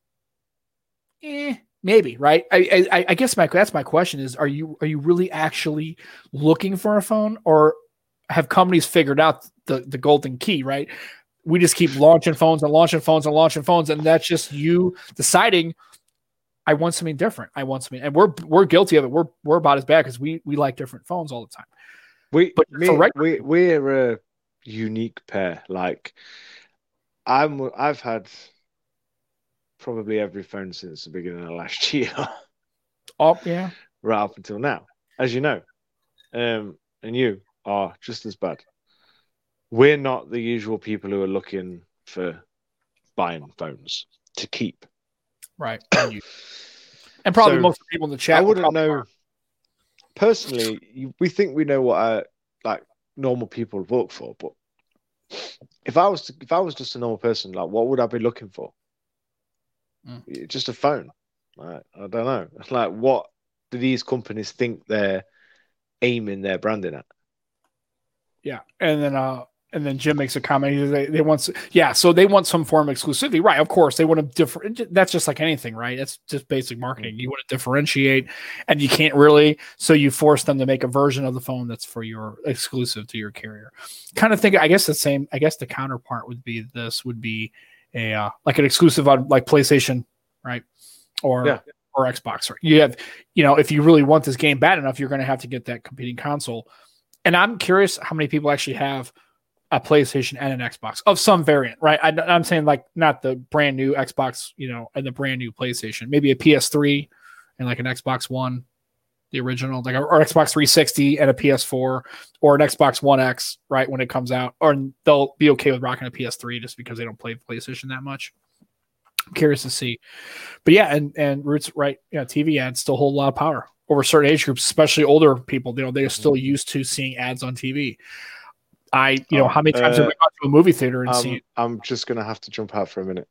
A: Eh, maybe, right? I, I I guess my that's my question is: Are you are you really actually looking for a phone, or have companies figured out the the golden key? Right? we just keep launching phones and launching phones and launching phones, and that's just you deciding. I want something different. I want something, and we're we're guilty of it. We're we're about as bad because we we like different phones all the time.
B: We but me, right- we we're a unique pair. Like I'm I've had probably every phone since the beginning of last <laughs> year.
A: oh yeah,
B: right up until now, as you know, um, and you are just as bad. We're not the usual people who are looking for buying phones to keep.
A: Right. and <coughs> probably so, most people in the chat.
B: I wouldn't know. Are. Personally, we think we know what our, like normal people look for, but if I was to, if I was just a normal person, like what would I be looking for? Mm. Just a phone. Like, I don't know. Like what do these companies think they're aiming their branding at?
A: Yeah, and then uh, and then Jim makes a comment. He says they, they want, yeah, so they want some form of exclusivity, right? Of course, they want to different. That's just like anything, right? That's just basic marketing. You want to differentiate, and you can't really, so you force them to make a version of the phone that's for your exclusive to your carrier. Kind of think, I guess the same. I guess the counterpart would be this would be a uh, like an exclusive on like PlayStation, right? Or yeah. or Xbox. Or you have, you know, if you really want this game bad enough, you're going to have to get that competing console. And I'm curious how many people actually have a PlayStation and an Xbox of some variant, right? I, am saying like not the brand new Xbox, you know, and the brand new PlayStation, maybe a PS3 and like an Xbox One, the original, like or Xbox 360 and a PS4 or an Xbox One X, right? When it comes out, or they'll be okay with rocking a PS3 just because they don't play PlayStation that much. I'm curious to see, but yeah, and and Roots right, yeah, TV ads still hold a lot of power over certain age groups, especially older people. You know, they're still mm-hmm. used to seeing ads on TV. I, you know, oh, how many times uh, have we gone to a movie theater and
B: um,
A: seen?
B: I'm just gonna have to jump out for a minute.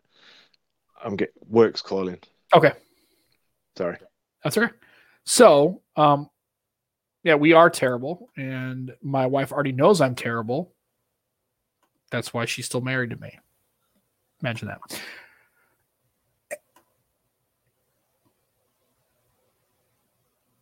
B: I'm get work's calling.
A: Okay.
B: Sorry.
A: That's okay. So, um, yeah, we are terrible, and my wife already knows I'm terrible. That's why she's still married to me. Imagine that.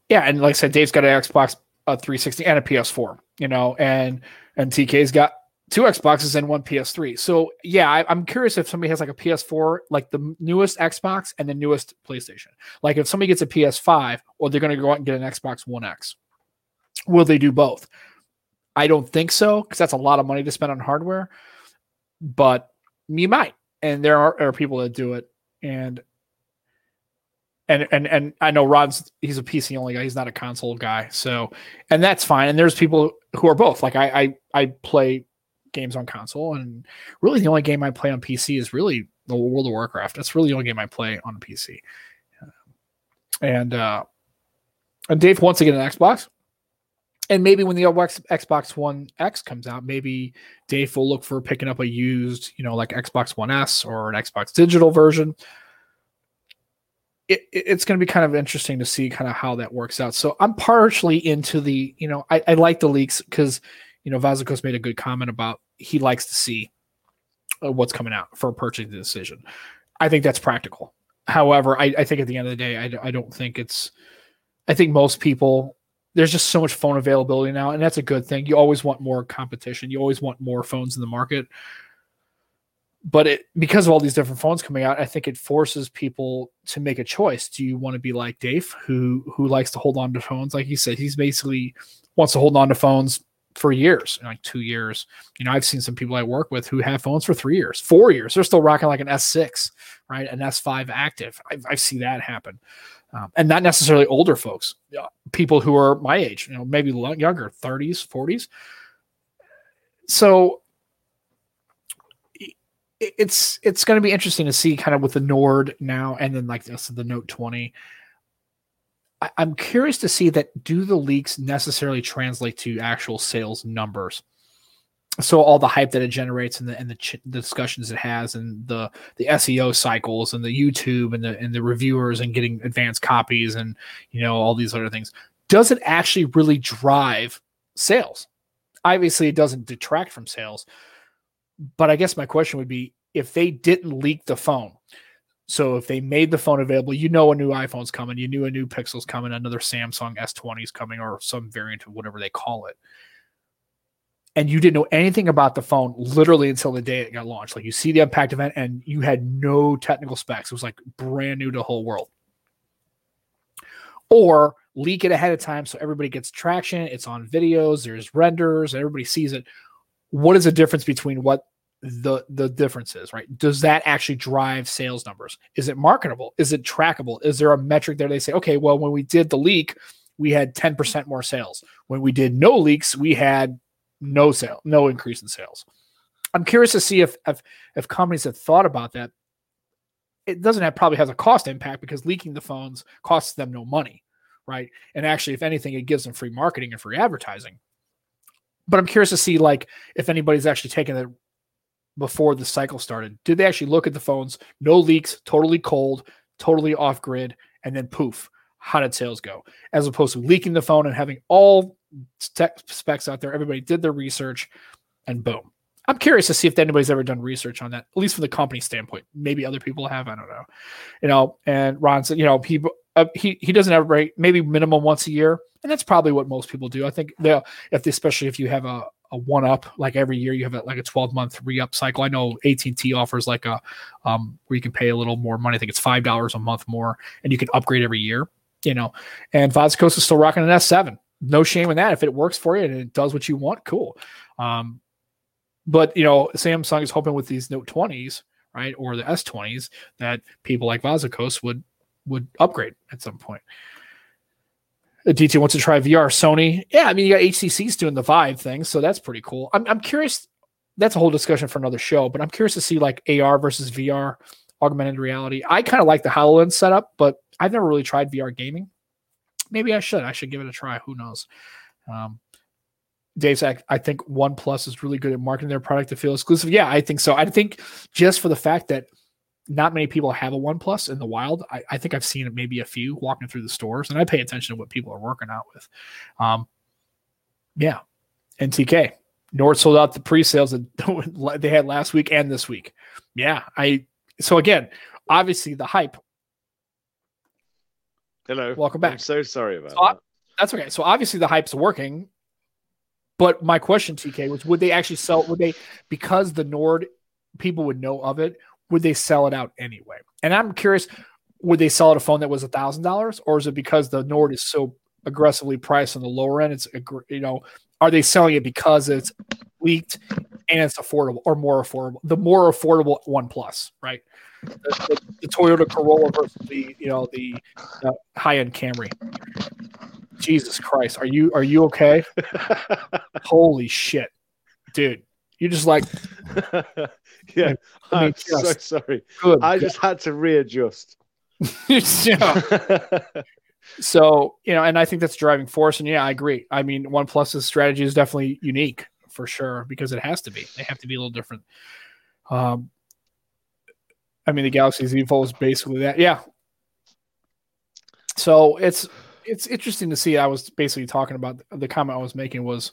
A: Yeah, and like I said, Dave's got an Xbox uh, a 360 and a PS4, you know, and and TK's got two Xboxes and one PS3. So yeah, I, am curious if somebody has like a PS4, like the newest Xbox and the newest PlayStation. Like if somebody gets a PS5, or they're going to go out and get an Xbox One X, will they do both? I don't think so because that's a lot of money to spend on hardware. But you might, and there are, are people that do it, and and and and I know Rod's he's a PC only guy. He's not a console guy. So, and that's fine. And there's people who are both. Like I I, I play games on console, and really the only game I play on PC is really the World of Warcraft. That's really the only game I play on PC. And uh, and Dave wants to get an Xbox. And maybe when the Xbox One X comes out, maybe Dave will look for picking up a used, you know, like Xbox One S or an Xbox digital version it, it's going to be kind of interesting to see kind of how that works out. So I'm partially into the, you know, I, I like the leaks because, you know, Vazikos made a good comment about he likes to see uh, what's coming out for a purchasing decision. I think that's practical. However, I, I think at the end of the day, I, I don't think it's, I think most people, there's just so much phone availability now, and that's a good thing. You always want more competition. You always want more phones in the market but it because of all these different phones coming out, I think it forces people to make a choice. Do you want to be like Dave, who who likes to hold on to phones? Like you said, he's basically wants to hold on to phones for years, like two years. You know, I've seen some people I work with who have phones for three years, four years. They're still rocking like an S6, right? An S5 active. I've, I've seen that happen. Um, and not necessarily older folks, people who are my age, you know, maybe younger, 30s, 40s. So it's it's going to be interesting to see kind of with the Nord now and then like this the Note 20. I, I'm curious to see that do the leaks necessarily translate to actual sales numbers? So all the hype that it generates and the and the, ch- the, discussions it has and the the SEO cycles and the YouTube and the and the reviewers and getting advanced copies and you know all these other things does it actually really drive sales? Obviously, it doesn't detract from sales, but I guess my question would be if they didn't leak the phone. So if they made the phone available, you know a new iPhone's coming, you knew a new Pixel's coming, another Samsung S20 is coming, or some variant of whatever they call it. and you didn't know anything about the phone literally until the day it got launched. Like you see the Unpacked event and you had no technical specs. It was like brand new to the whole world. Or leak it ahead of time so everybody gets traction. It's on videos, there's renders, everybody sees it. What is the difference between what the the difference is, right? Does that actually drive sales numbers? Is it marketable? Is it trackable? Is there a metric there they say, okay, well, when we did the leak, we had 10% more sales. When we did no leaks, we had no sale, no increase in sales. I'm curious to see if if, if companies have thought about that. It doesn't have probably has a cost impact because leaking the phones costs them no money, right? And actually, if anything, it gives them free marketing and free advertising. But I'm curious to see like if anybody's actually taken it before the cycle started. Did they actually look at the phones? No leaks, totally cold, totally off grid, and then poof, how did sales go? As opposed to leaking the phone and having all tech specs out there. Everybody did their research, and boom. I'm curious to see if anybody's ever done research on that, at least from the company standpoint. Maybe other people have. I don't know. You know, and Ron said, you know, he uh, he he doesn't have a break, maybe minimum once a year, and that's probably what most people do. I think they if they, especially if you have a a one up like every year you have a, like a 12 month re up cycle. I know AT&T offers like a um where you can pay a little more money. I think it's five dollars a month more, and you can upgrade every year. You know, and Vozicos is still rocking an S7 no shame in that. If it works for you and it does what you want, cool. Um, but you know, Samsung is hoping with these Note 20s, right, or the S20s, that people like Vozicos would would upgrade at some point. DT wants to try VR. Sony, yeah, I mean, you got HTC's doing the Vive thing, so that's pretty cool. I'm, I'm curious. That's a whole discussion for another show, but I'm curious to see like AR versus VR, augmented reality. I kind of like the HoloLens setup, but I've never really tried VR gaming maybe I should. I should give it a try. Who knows? Um, Dave's I, I think OnePlus is really good at marketing their product to feel exclusive. Yeah, I think so. I think just for the fact that not many people have a OnePlus in the wild. I, I think I've seen maybe a few walking through the stores, and I pay attention to what people are working out with. Um, yeah, NTK Nord sold out the pre-sales that <laughs> they had last week and this week. Yeah, I so again, obviously the hype
B: Hello.
A: Welcome back. I'm
B: so sorry about
A: so, that. That's okay. So obviously the hype's working. But my question, TK, was would they actually sell would they because the Nord people would know of it, would they sell it out anyway? And I'm curious, would they sell it a phone that was a thousand dollars, or is it because the Nord is so aggressively priced on the lower end? It's you know, are they selling it because it's leaked and it's affordable or more affordable? The more affordable One Plus, right? the, the, the, Toyota Corolla versus the you know the uh, high end Camry. Jesus Christ, are you are you okay? <laughs> Holy shit, dude! You just like <laughs>
B: yeah. I am so sorry. Good. I just had to readjust. <laughs> <laughs>
A: so you know, and I think that's driving force. And yeah, I agree. I mean, OnePlus's strategy is definitely unique for sure because it has to be. They have to be a little different. Um, I mean, the Galaxy Z Fold is basically that. Yeah. So it's it's interesting to see. I was basically talking about the comment I was making was,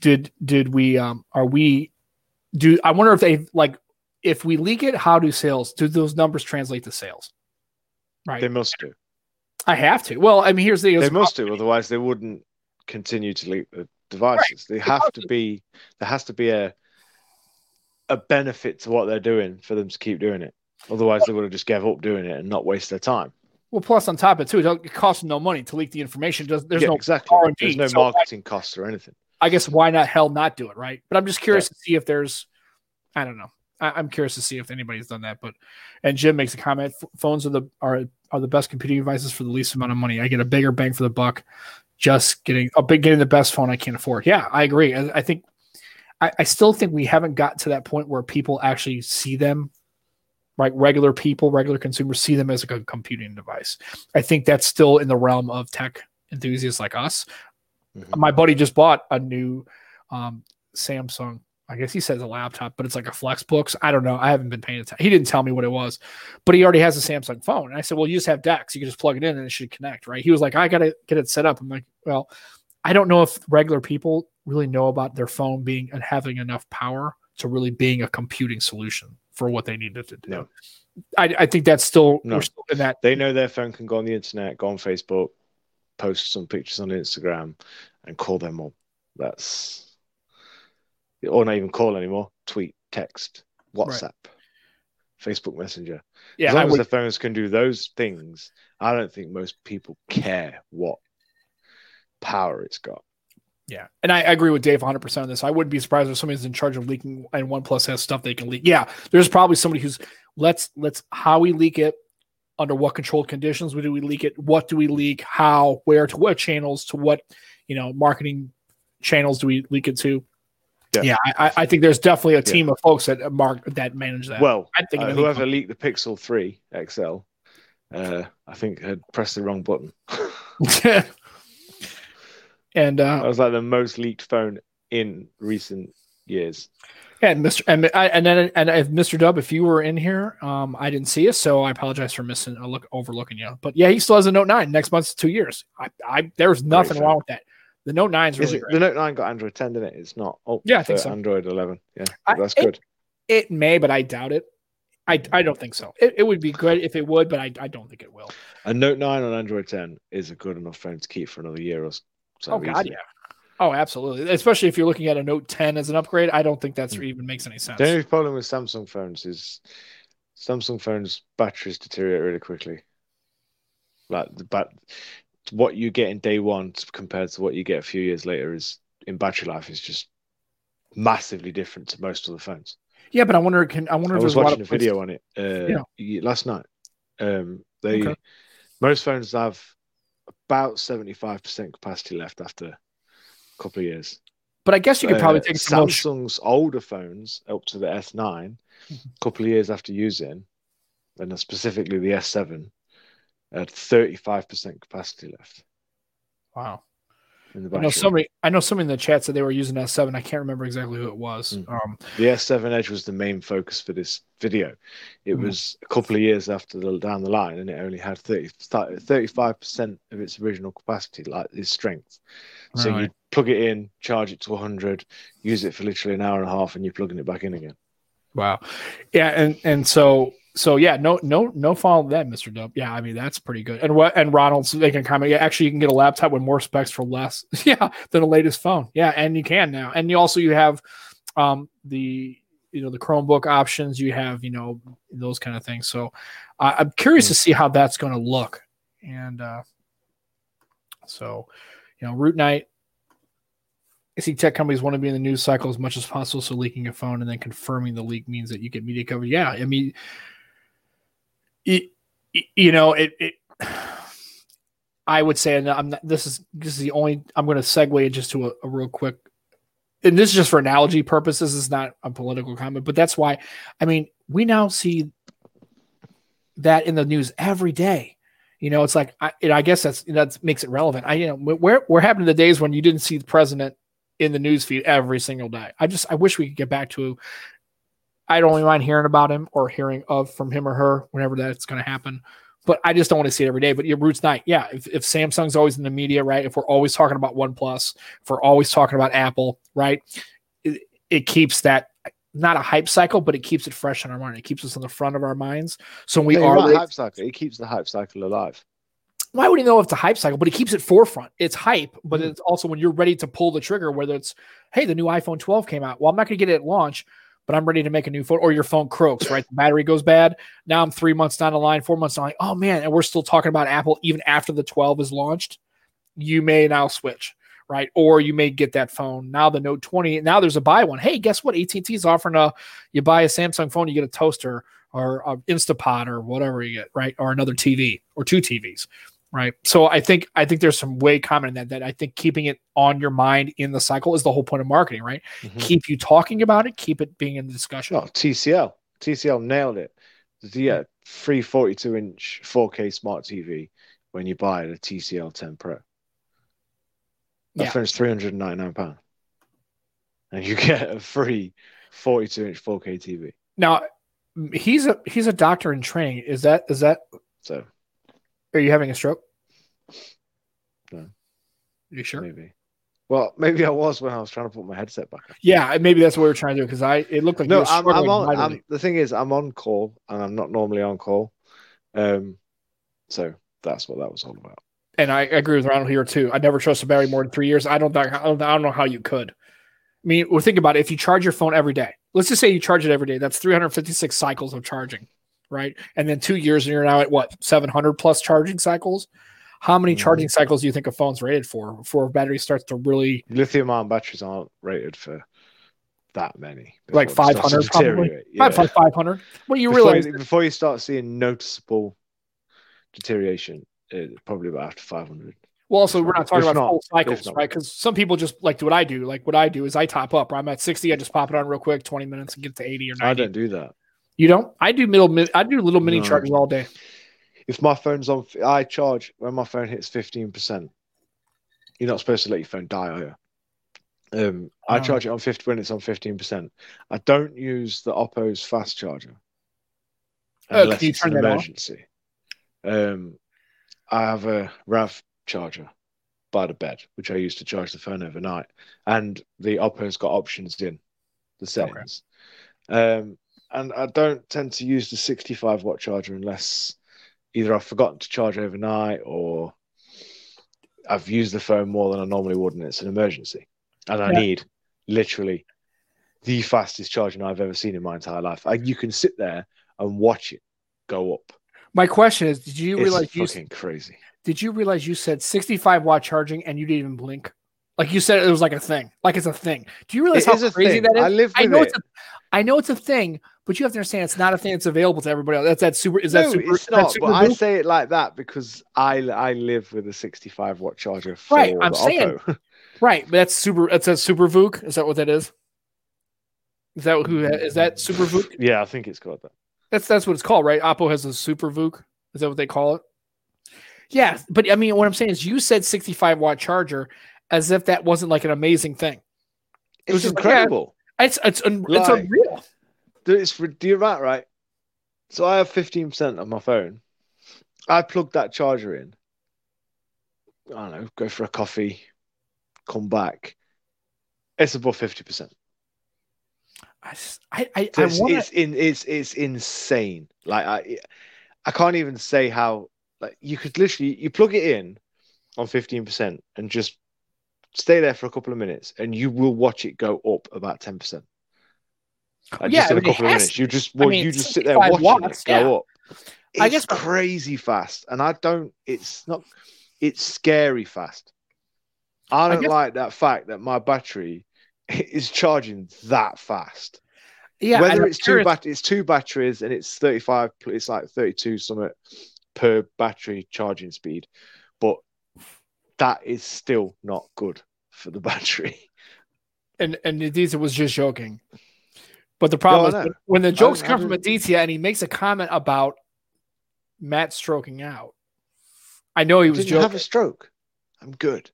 A: did did we um are we do I wonder if they like if we leak it, how do sales do those numbers translate to sales?
B: Right. They must do.
A: I have to. Well, I mean, here's the
B: they must do, otherwise they wouldn't continue to leak the devices. Right. They have to be. There has to be a a benefit to what they're doing for them to keep doing it. Otherwise, they would have just gave up doing it and not waste their time.
A: Well, plus on top of it too, it costs no money to leak the information. There's, there's
B: yeah,
A: no
B: exactly. R&D, there's no so marketing costs or anything.
A: I guess why not hell not do it, right? But I'm just curious yeah. to see if there's, I don't know. I, am curious to see if anybody's done that. But and Jim makes a comment: phones are the are are the best computing devices for the least amount of money. I get a bigger bang for the buck, just getting a big getting the best phone I can't afford. Yeah, I agree. I, I think I, I still think we haven't got to that point where people actually see them right? Regular people, regular consumers see them as a computing device. I think that's still in the realm of tech enthusiasts like us. Mm-hmm. My buddy just bought a new um, Samsung. I guess he says a laptop, but it's like a Flexbooks. I don't know. I haven't been paying attention. He didn't tell me what it was, but he already has a Samsung phone. And I said, well, you just have DeX. You can just plug it in and it should connect, right? He was like, I got to get it set up. I'm like, well, I don't know if regular people really know about their phone being and having enough power to really being a computing solution for what they needed to do. No. I, I think that's still no. we're still in that.
B: They know their phone can go on the internet, go on Facebook, post some pictures on Instagram, and call them up. That's or not even call anymore. Tweet, text, WhatsApp, Facebook Messenger.
A: Yeah,
B: as long as the phones can do those things, I don't think most people care what power it's got.
A: Yeah, and I, I agree with Dave 100 percent on this. I wouldn't be surprised if somebody's in charge of leaking, and OnePlus has stuff they can leak. Yeah, there's probably somebody who's let's let's how we leak it, under what controlled conditions do we leak it, what do we leak, how, where, to what channels, to what you know marketing channels do we leak it to.
B: Yeah.
A: Yeah, I, I- think there's definitely a team of folks that mark that manage that.
B: Well,
A: I think
B: uh, whoever
A: company-
B: leaked the Pixel 3 XL, uh, I think had pressed the wrong button. <laughs> <laughs>
A: and uh,
B: That was like the most leaked phone in recent years.
A: And Mr. And and then and if Mr. Dub, if you were in here, um, I didn't see you, so I apologize for missing a look overlooking you. But yeah, he still has a Note Nine. Next month's two years. I, I there's nothing wrong with that. The Note Nine Is really
B: it,
A: great.
B: the Note 9 got Android 10, didn't it? It's not. Oh,
A: Yeah, I think so.
B: Android 11. Yeah,
A: I-
B: that's
A: it-
B: good.
A: It may, but I doubt it. I, I don't think so. It, it would be good if it would, but I, I don't think it will.
B: A Note 9 on Android 10 is a good enough phone to keep for another year or so.
A: oh God,
B: easily.
A: yeah. Oh, absolutely. Especially if you're looking at a Note 10 as an upgrade, I don't think that's
B: Hmm.
A: even makes any sense.
B: The only problem with Samsung phones is Samsung phones batteries deteriorate really quickly. Like the bat, what you get in day one compared to what you get a few years later is in battery life is just massively different to most of the phones.
A: Yeah, but I wonder. Can I wonder
B: I
A: if
B: was
A: there's a
B: watching a video on it uh,
A: Yeah.
B: last night. Um, they
A: Okay.
B: most phones have about seventy five percent capacity left after couple of years.
A: But I guess you could probably
B: Uh,
A: take some. more
B: Samsung's older phones up to the S9,
A: Mm-hmm.
B: a couple of years after using, and specifically the S7, had 35% capacity left
A: Wow.
B: in the
A: I know somebody. I know somebody in the chat said they were using S7. I can't remember exactly who it was.
B: Mm.
A: Um,
B: The S7 Edge was the main focus for this video. It
A: Mhm.
B: was a couple of years after the down the line, and it only had 30, 35% of its original capacity, like its strength. So
A: Right.
B: you plug it in, charge it to 100, use it for literally an hour and a half, and you're plugging it back in again.
A: wow. Yeah, and and so so yeah, no no no follow that, Mister Dub. Yeah, I mean that's pretty good. And what and Ronald's they can comment. Yeah, actually, you can get a laptop with more specs for less. <laughs> yeah, than the latest phone. Yeah, and you can now. And you also you have um the you know the Chromebook options. You have you know those kind of things. So uh, I'm curious to see how that's going to look. And uh so you know, Root Night. I see tech companies want to be in the news cycle as much as possible, so leaking a phone and then confirming the leak means that you get media coverage. Yeah, I mean, it, you know, it, it. I would say, and I'm not. This is this is the only. I'm going to segue just to a, a real quick, and this is just for analogy purposes. It's not a political comment, but that's why. I mean, we now see that in the news every day. You know, it's like I, I guess that's that makes it relevant. I you know where where happened to the days when you didn't see the president in the news feed every single day. I just I wish we could get back to. I don't really mind hearing about him or hearing of from him or her whenever that's going to happen, but I just don't want to see it every day. But your roots night, yeah. If, if Samsung's always in the media, right? If we're always talking about OnePlus, if we're always talking about Apple, right? It, it keeps that not a hype cycle, but it keeps it fresh in our mind. It keeps us on the front of our minds. So when we are
B: right,
A: late-
B: hype cycle. It keeps the hype cycle alive.
A: why would you know if it's a hype cycle? But it keeps it forefront. It's hype, but
B: Mm.
A: it's also when you're ready to pull the trigger, whether it's, hey, the new iPhone 12 came out. Well, I'm not going to get it at launch, but I'm ready to make a new phone, or your phone croaks, right? The battery goes bad. Now I'm three months down the line, four months down the line. Oh man, and we're still talking about Apple even after the 12 is launched. You may now switch, right? Or you may get that phone. Now the Note 20, now there's a buy one. Hey, guess what? AT&T is offering a you buy a Samsung phone, you get a toaster or a Instapot or whatever you get, right? Or another TV or two TVs right so i think i think there's some way common in that that i think keeping it on your mind in the cycle is the whole point of marketing right
B: Mhm.
A: keep you talking about it keep it being in the discussion
B: Oh, TCL. TCL nailed it. Yeah, free 42 inch 4K smart TV when you buy the TCL 10 Pro. That
A: Yeah.
B: phone's 399 pounds, and you get a free 42 inch 4K TV.
A: now he's a he's a doctor in training is that is that
B: So
A: are you having a stroke
B: No.
A: you sure
B: maybe. Well, maybe I was when I was trying to put my headset back on.
A: yeah maybe that's what we are trying to do because i it looked like
B: No, I'm, I'm on. I'm, the thing is, I'm on call, and I'm not normally on call. Um, so that's what that was all about.
A: And I agree with Ronald here too. I never trust a battery more than three years. I don't think I don't, I don't know how you could. I mean, well, think about it. If you charge your phone every day, let's just say you charge it every day, that's 356 cycles of charging, right? And then two years and you're now at what 700 plus charging cycles. How many
B: Mhm.
A: charging cycles do you think a phone's rated for before a battery starts to really
B: Lithium ion batteries aren't rated for that many.
A: Like
B: before it starts to
A: 500 probably?
B: Yeah.
A: five five hundred? Well, you
B: before,
A: realize
B: you, before you start seeing noticeable deterioration, probably about after 500.
A: Well, also we're not talking
B: If
A: about
B: not-
A: full cycles, right? Because some people just like do what I do. Like what I do is I top up. I'm at 60, I just pop it on real quick, 20 minutes, and get to 80 or 90.
B: I don't do that.
A: You don't? I do middle. I do little mini
B: No.
A: charges all day.
B: If my phone's on, I charge when my phone hits 15%. You're not supposed to let your phone die, are you? Um, I
A: Oh.
B: charge it on 50 when it's on 15%. I don't use the Oppo's fast charger
A: Oh,
B: unless
A: can you
B: it's an
A: that off?
B: emergency. Um, I have a RAV charger by the bed, which I use to charge the phone overnight, and the Oppo's got options in the settings. Um, and I don't tend to use the 65 watt charger unless either I've forgotten to charge overnight or I've used the phone more than I normally would, and it's an emergency. And I
A: Yeah.
B: need literally the fastest charging I've ever seen in my entire life. I, you can sit there and watch it go up.
A: My question is: Did you
B: It's
A: realize you
B: fucking crazy.
A: did you realize you said 65 watt charging and you didn't even blink? Like you said, it was like a thing. Like it's a thing. Do you realize
B: It
A: how crazy that is?
B: I live
A: I know
B: it.
A: it's a, I know it's a thing, but you have to understand it's not a thing that's available to everybody else. That's that super. Is that super?
B: it's not.
A: super
B: But I say it like that because I I live with a 65 watt charger for
A: Right, I'm saying-
B: Oppo. <laughs>
A: right, but that's super. That's a super VOOC. Is that what that is? Is that who is that super VOOC?
B: yeah, I think it's called that.
A: That's that's what it's called, right? Oppo has a super VOOC. Is that what they call it? Yeah, but I mean, what I'm saying is, you said 65 watt charger, as if that wasn't like an amazing thing. It was
B: It's
A: just like, yeah.
B: incredible.
A: It's it's un- it's
B: Like-
A: unreal.
B: It's for do you right, right? So I have 15% on my phone. I plug that charger in. I don't know, go for a coffee, come back. It's above 50%.
A: I just, I I,
B: So
A: I
B: it's,
A: want
B: it's in it's it's insane. Like I I can't even say how like you could literally you plug it in on 15% and just stay there for a couple of minutes and you will watch it go up about 10%. Like,
A: Yeah,
B: just in
A: I
B: a
A: mean,
B: couple of minutes. You just well,
A: mean,
B: you just sit there
A: 65
B: watching
A: watts,
B: it go up. It's
A: I guess- uh,
B: crazy fast. And I don't it's not it's scary fast. I don't
A: guess-
B: like that fact that my battery <laughs> is charging that fast
A: yeah.
B: whether it's two bat- it's two batteries and it's 35 it's like 32 something per battery charging speed but that is still not good for the <laughs> battery
A: and and Aditya was just joking. But the problem
B: No,
A: is when the jokes
B: I
A: come from Aditya and he makes a comment about Matt stroking out. I know he was
B: did you have a stroke i'm good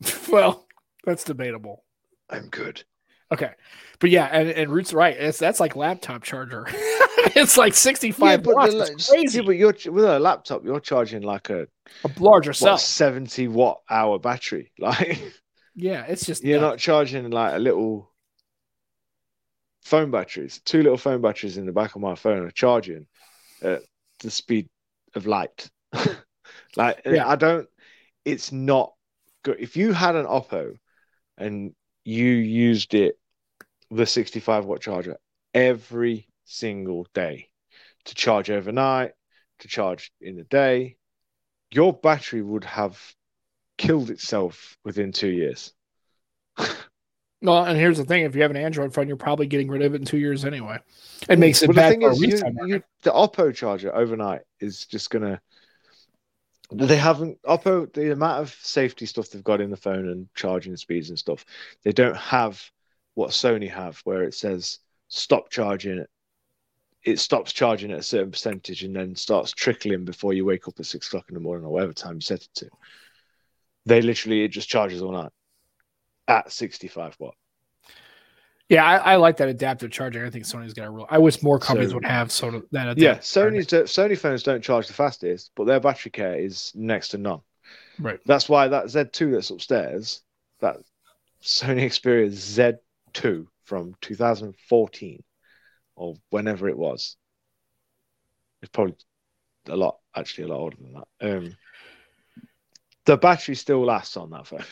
B: <laughs>
A: well, that's debatable.
B: I'm good
A: Okay, but yeah, and, and Root's right. It's that's like laptop charger. <laughs> it's like 65
B: yeah,
A: watts. It's crazy.
B: yeah, but you're with a laptop you're charging like a
A: a larger
B: what,
A: cell.
B: 70 watt hour battery <laughs> like
A: Yeah, it's just
B: you're
A: nuts.
B: not charging like a little phone batteries. Two little phone batteries in the back of my phone are charging at the speed of light. <laughs> like
A: Yeah.
B: I don't. It's not good. If you had an Oppo and you used it, the 65 watt charger every single day to charge overnight, to charge in the day, your battery would have killed itself within two years. <laughs>
A: Well, and here's the thing: if you have an Android phone, you're probably getting rid of it in two years anyway. It makes it
B: But
A: bad
B: the thing is, you, you, the Oppo charger overnight is just gonna. They haven't Oppo the amount of safety stuff they've got in the phone and charging speeds and stuff. They don't have what Sony have, where it says stop charging it. Stops charging at a certain percentage and then starts trickling before you wake up at six o'clock in the morning or whatever time you set it to. They literally it just charges all night at sixty-five watt.
A: Yeah, I, I like that adaptive charging. I think Sony's got a real. I wish more companies
B: So-
A: would have sort of that.
B: Yeah. Sony's do- Sony phones don't charge the fastest, but their battery care is next to none.
A: right.
B: That's why that Z2 that's upstairs, that Sony Xperia Z2 from 2014 or whenever it was, it's probably a lot, actually a lot older than that. Um, the battery still lasts on that phone.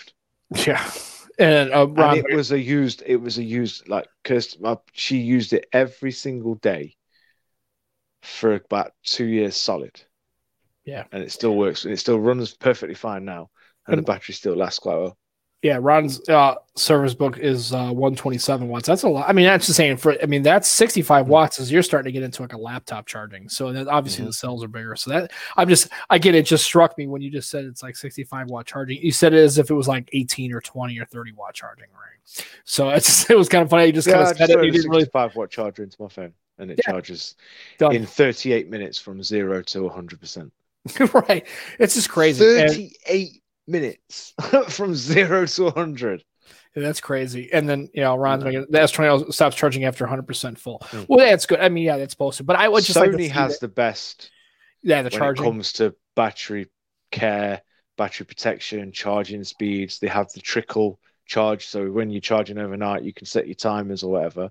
A: Yeah, And, uh, Ron,
B: and it was a used. It was a used like because She used it every single day for about two years solid.
A: Yeah.
B: and it still works. and It still runs perfectly fine now, and the battery still lasts quite well.
A: Yeah, Ron's uh, Surface Book is uh, 127 watts. That's a lot. I mean, that's just saying for. I mean, that's 65 watts. As you're starting to get into like a laptop charging. So then obviously
B: Mhm.
A: the cells are bigger. So that I'm just. I get it. Just struck me when you just said it's like 65 watt charging. You said it as if it was like 18 or 20 or 30 watt charging, right? So it's <laughs> it was kind of funny. You just
B: Yeah,
A: kind of said it. You didn't really
B: 65 watt charger into my phone, and it
A: Yeah.
B: charges
A: done.
B: in 38 minutes from zero to 100 percent. <laughs>
A: right. It's just crazy. And-
B: 38 minutes <laughs> from zero to 100.
A: Yeah, that's crazy. And then you know, Ron's making the S20 stops charging after 100 percent full.
B: Mm.
A: Well, that's good. I mean, yeah, that's to. But I would just like
B: Sony
A: see
B: has
A: that-
B: the best
A: yeah, the
B: when
A: charging.
B: it comes to battery care, battery protection, charging speeds. They have the trickle charge, so when you're charging overnight, you can set your timers or whatever,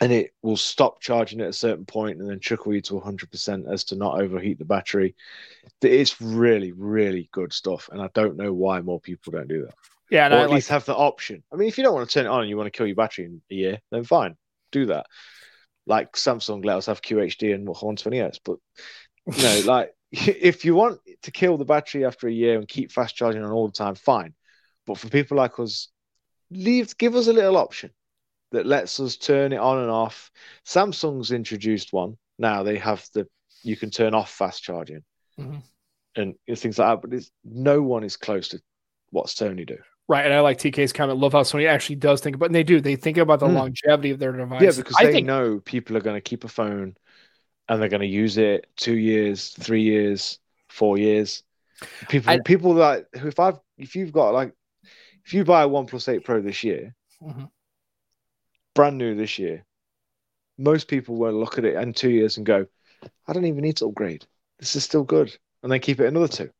B: and it will stop charging at a certain point and then trickle you to 100% as to not overheat the battery. It's really, really good stuff, and I don't know why more people don't do that,
A: yeah, and
B: or
A: I
B: at
A: like
B: least have the option. I mean, if you don't want to turn it on and you want to kill your battery in a year, then fine, do that. Like Samsung let us have QHD and 120S, but you know, <laughs> like <laughs> if you want to kill the battery after a year and keep fast charging on all the time, fine. But for people like us, leave give us a little option that lets us turn it on and off. Samsung's introduced one. Now they have the you can turn off fast charging
A: Mhm.
B: and things like that, but it's, no one is close to what Sony do.
A: right. And I like TK's comment. Love how Sony actually does think about, and they do. They think about the
B: Mm.
A: longevity of their device.
B: Yeah, because
A: I
B: they
A: think
B: know people are going to keep a phone and they're going to use it two years, three years, four years. People,
A: I-
B: people that if I've if you've got like if you buy a One Plus Eight Pro this year,
A: Mhm.
B: Brand new this year, most people will look at it in two years and go, "I don't even need to upgrade. This is still good," and then keep it another two.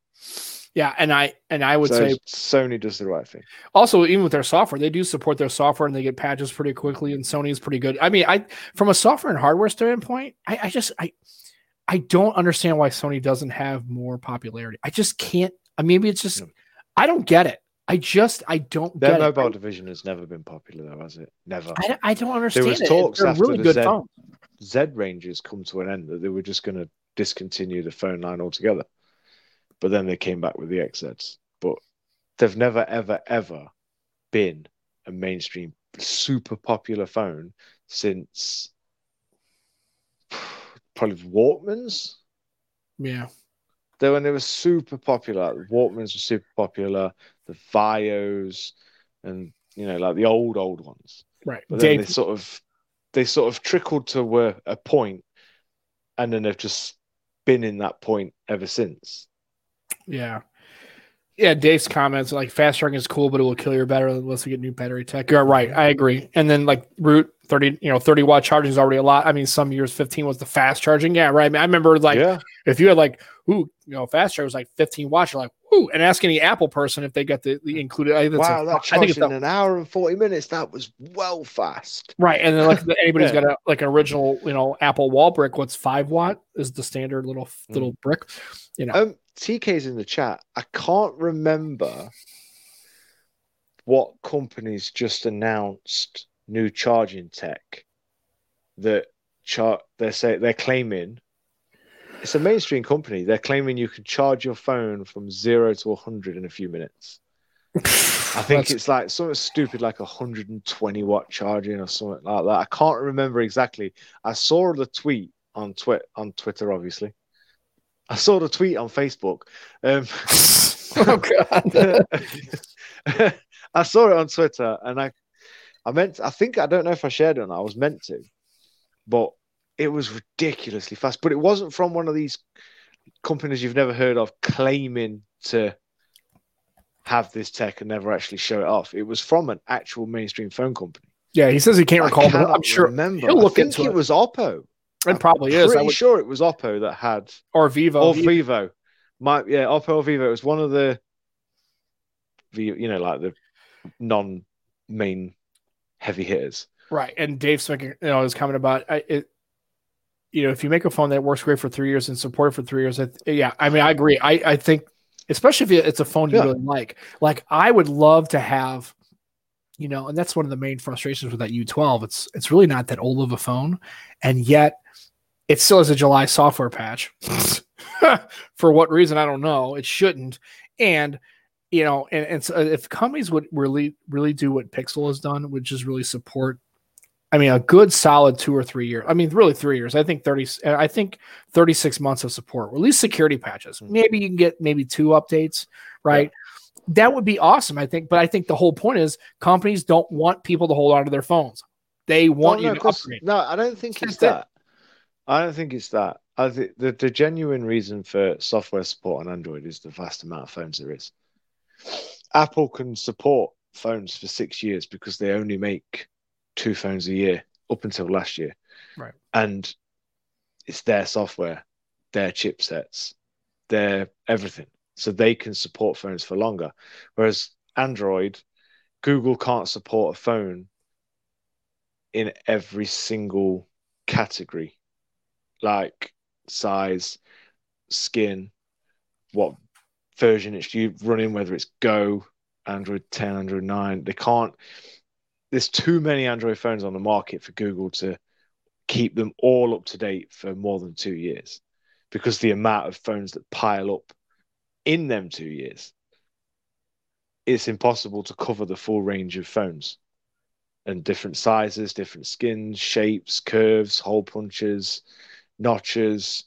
A: yeah, and I and I would
B: so
A: say
B: Sony does the right thing.
A: also even with their software, they do support their software and they get patches pretty quickly. And Sony is pretty good. I mean, I from a software and hardware standpoint, I, I just I I don't understand why Sony doesn't have more popularity. I just can't. I maybe it's just. I don't get it. I just I don't
B: Their
A: get
B: mobile
A: it.
B: division has never been popular, though, has it? Never.
A: I, I don't understand
B: was
A: it.
B: talks after
A: really
B: the
A: good
B: Z-
A: phones.
B: Z ranges come to an end that they were just going to discontinue the phone line altogether. But then they came back with the XZs. But they've never, ever, ever been a mainstream super popular phone since <sighs> probably Walkmans.
A: Yeah.
B: They when they were super popular, Walkmans were super popular, the Vaios, and you know, like the old old ones.
A: Right.
B: But then
A: Dave,
B: they sort of they sort of trickled to where, a point, and then they've just been in that point ever since.
A: Yeah. Yeah, Dave's comments like fast charging is cool, but it will kill your battery unless we get new battery tech. You're right. I agree. And then like root 30, you know, 30 watt charging is already a lot. I mean, some years 15 was the fast charging. Yeah, right. I, mean, I remember like
B: yeah,
A: if you had like, ooh, you know, fast charge was like 15 watts, you're like, ooh, and ask any Apple person if they got the, the included. I think that's
B: wow,
A: a-
B: that
A: I think it's
B: in
A: a-
B: an hour and forty minutes. That was well fast.
A: right. And then like anybody's
B: Yeah.
A: got a like an original, you know, Apple wall brick. What's five watt is the standard little little brick. You know,
B: Um, TK's in the chat. I can't remember what companies just announced new charging tech that char- they say they're claiming. It's a mainstream company. They're claiming you can charge your phone from zero to 100 in a few minutes. I think
A: That's-
B: it's like something stupid, like 120 watt charging or something like that. I can't remember exactly. I saw the tweet on Twi- on Twitter, obviously. I saw the tweet on Facebook. Um, <laughs>
A: oh god. <laughs>
B: I saw it on Twitter, and I, I meant. I think I don't know if I shared it or not. I was meant to, but it was ridiculously fast. But it wasn't from one of these companies you've never heard of claiming to have this tech and never actually show it off. It was from an actual mainstream phone company.
A: Yeah, he says he can't
B: I
A: recall, but I'm sure
B: Remember,
A: he'll look
B: I think
A: into
B: it,
A: it.
B: was Oppo.
A: it probably is. I
B: Pretty
A: would,
B: sure it was Oppo that had
A: or Vivo.
B: or
A: Vivo-.
B: My yeah, Oppo or Vivo. It was one of the, you know, like the non-main heavy hitters.
A: Right. And Dave's making, you know, his comment about I, it. You know, if you make a phone that works great for three years and support it for three years, I th- yeah, I mean, I agree. I, I think, especially if it's a phone you
B: Yeah.
A: really like, like I would love to have you know, and that's one of the main frustrations with that U12. It's it's really not that old of a phone, and yet it still has a July software patch. <laughs> For what reason, I don't know. It shouldn't. And you know, and, and so uh, if companies would really, really do what Pixel has done, which is really support, I mean, a good solid two or three years. I mean, really three years. I think 30, I think 36 months of support, or at least security patches. Maybe you can get maybe two updates, right? That would be awesome, I think. But I think the whole point is companies don't want people to hold on to their phones. They oh, want
B: Oh,
A: you
B: no,
A: to upgrade.
B: no, I don't think it's
A: That's it.
B: that. I don't think it's that. I think the, the genuine reason for software support on Android is the vast amount of phones there is. Apple can support phones for six years because they only make two phones a year up until last year.
A: Right.
B: And it's their software, their chipsets, their everything. So they can support phones for longer. Whereas Android, Google can't support a phone in every single category, like size, skin, what version it's you running, whether it's Go, Android 10, Android 9. They can't. There's too many Android phones on the market for Google to keep them all up to date for more than two years because the amount of phones that pile up in them two years, it's impossible to cover the full range of phones and different sizes, different skins, shapes, curves, hole punches, notches,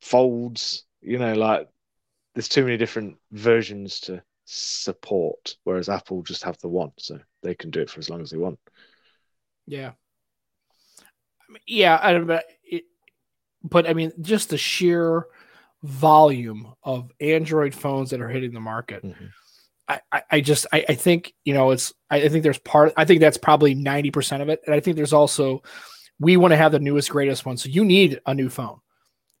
B: folds. You know, like there's too many different versions to support, whereas Apple just have the one, so they can do it for as long as they want.
A: Yeah. I mean, yeah, I don't but it, but I mean just the sheer volume of Android phones that are hitting the market.
B: Mhm.
A: I, I, I just I, I think you know it's I, I think there's part I think that's probably 90% of it. And I think there's also we want to have the newest, greatest one. So you need a new phone.